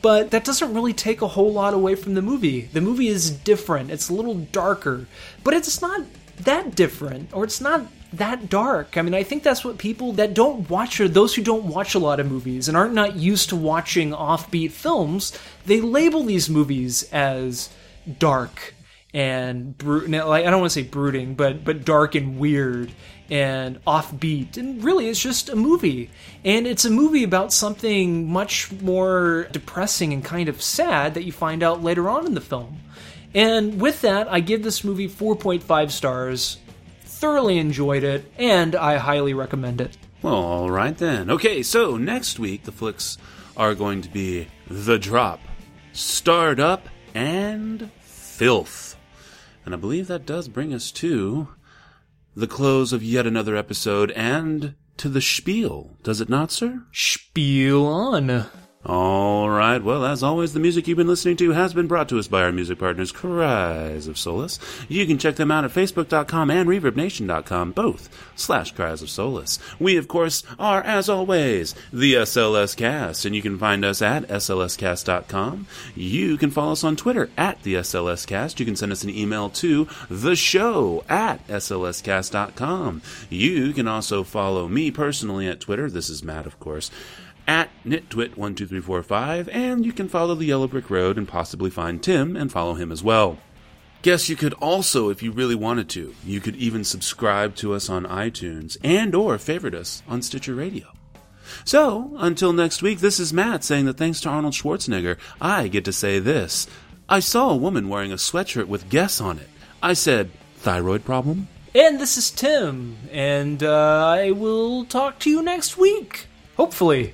but that doesn't really take a whole lot away from the movie. The movie is different. It's a little darker, but it's not that different or it's not that dark. I mean, I think that's what people that don't watch or those who don't watch a lot of movies and aren't not used to watching offbeat films, they label these movies as dark and like I don't want to say brooding, but but dark and weird and offbeat. And really, it's just a movie. And it's a movie about something much more depressing and kind of sad that you find out later on in the film. And with that, I give this movie 4.5 stars. Thoroughly enjoyed it, and I highly recommend it. Well, all right then. Okay, so next week the flicks are going to be The Drop, Starred Up, and Filth. And I believe that does bring us to the close of yet another episode and to the spiel, does it not, sir? Spiel on. All right. Well, as always, the music you've been listening to has been brought to us by our music partners, Cries of Solace. You can check them out at facebook.com and reverbnation.com, both slash Cries of Solace. We, of course, are, as always, the SLS Cast, and you can find us at slscast.com. You can follow us on Twitter at the SLS Cast. You can send us an email to the show at slscast.com. You can also follow me personally at Twitter. This is Matt, of course at nitwit12345, and you can follow the Yellow Brick Road and possibly find Tim and follow him as well. Guess you could also, if you really wanted to, you could even subscribe to us on iTunes and or favorite us on Stitcher Radio. So, until next week, this is Matt saying that thanks to Arnold Schwarzenegger, I get to say this. I saw a woman wearing a sweatshirt with guess on it. I said, thyroid problem? And this is Tim, and uh, I will talk to you next week. Hopefully.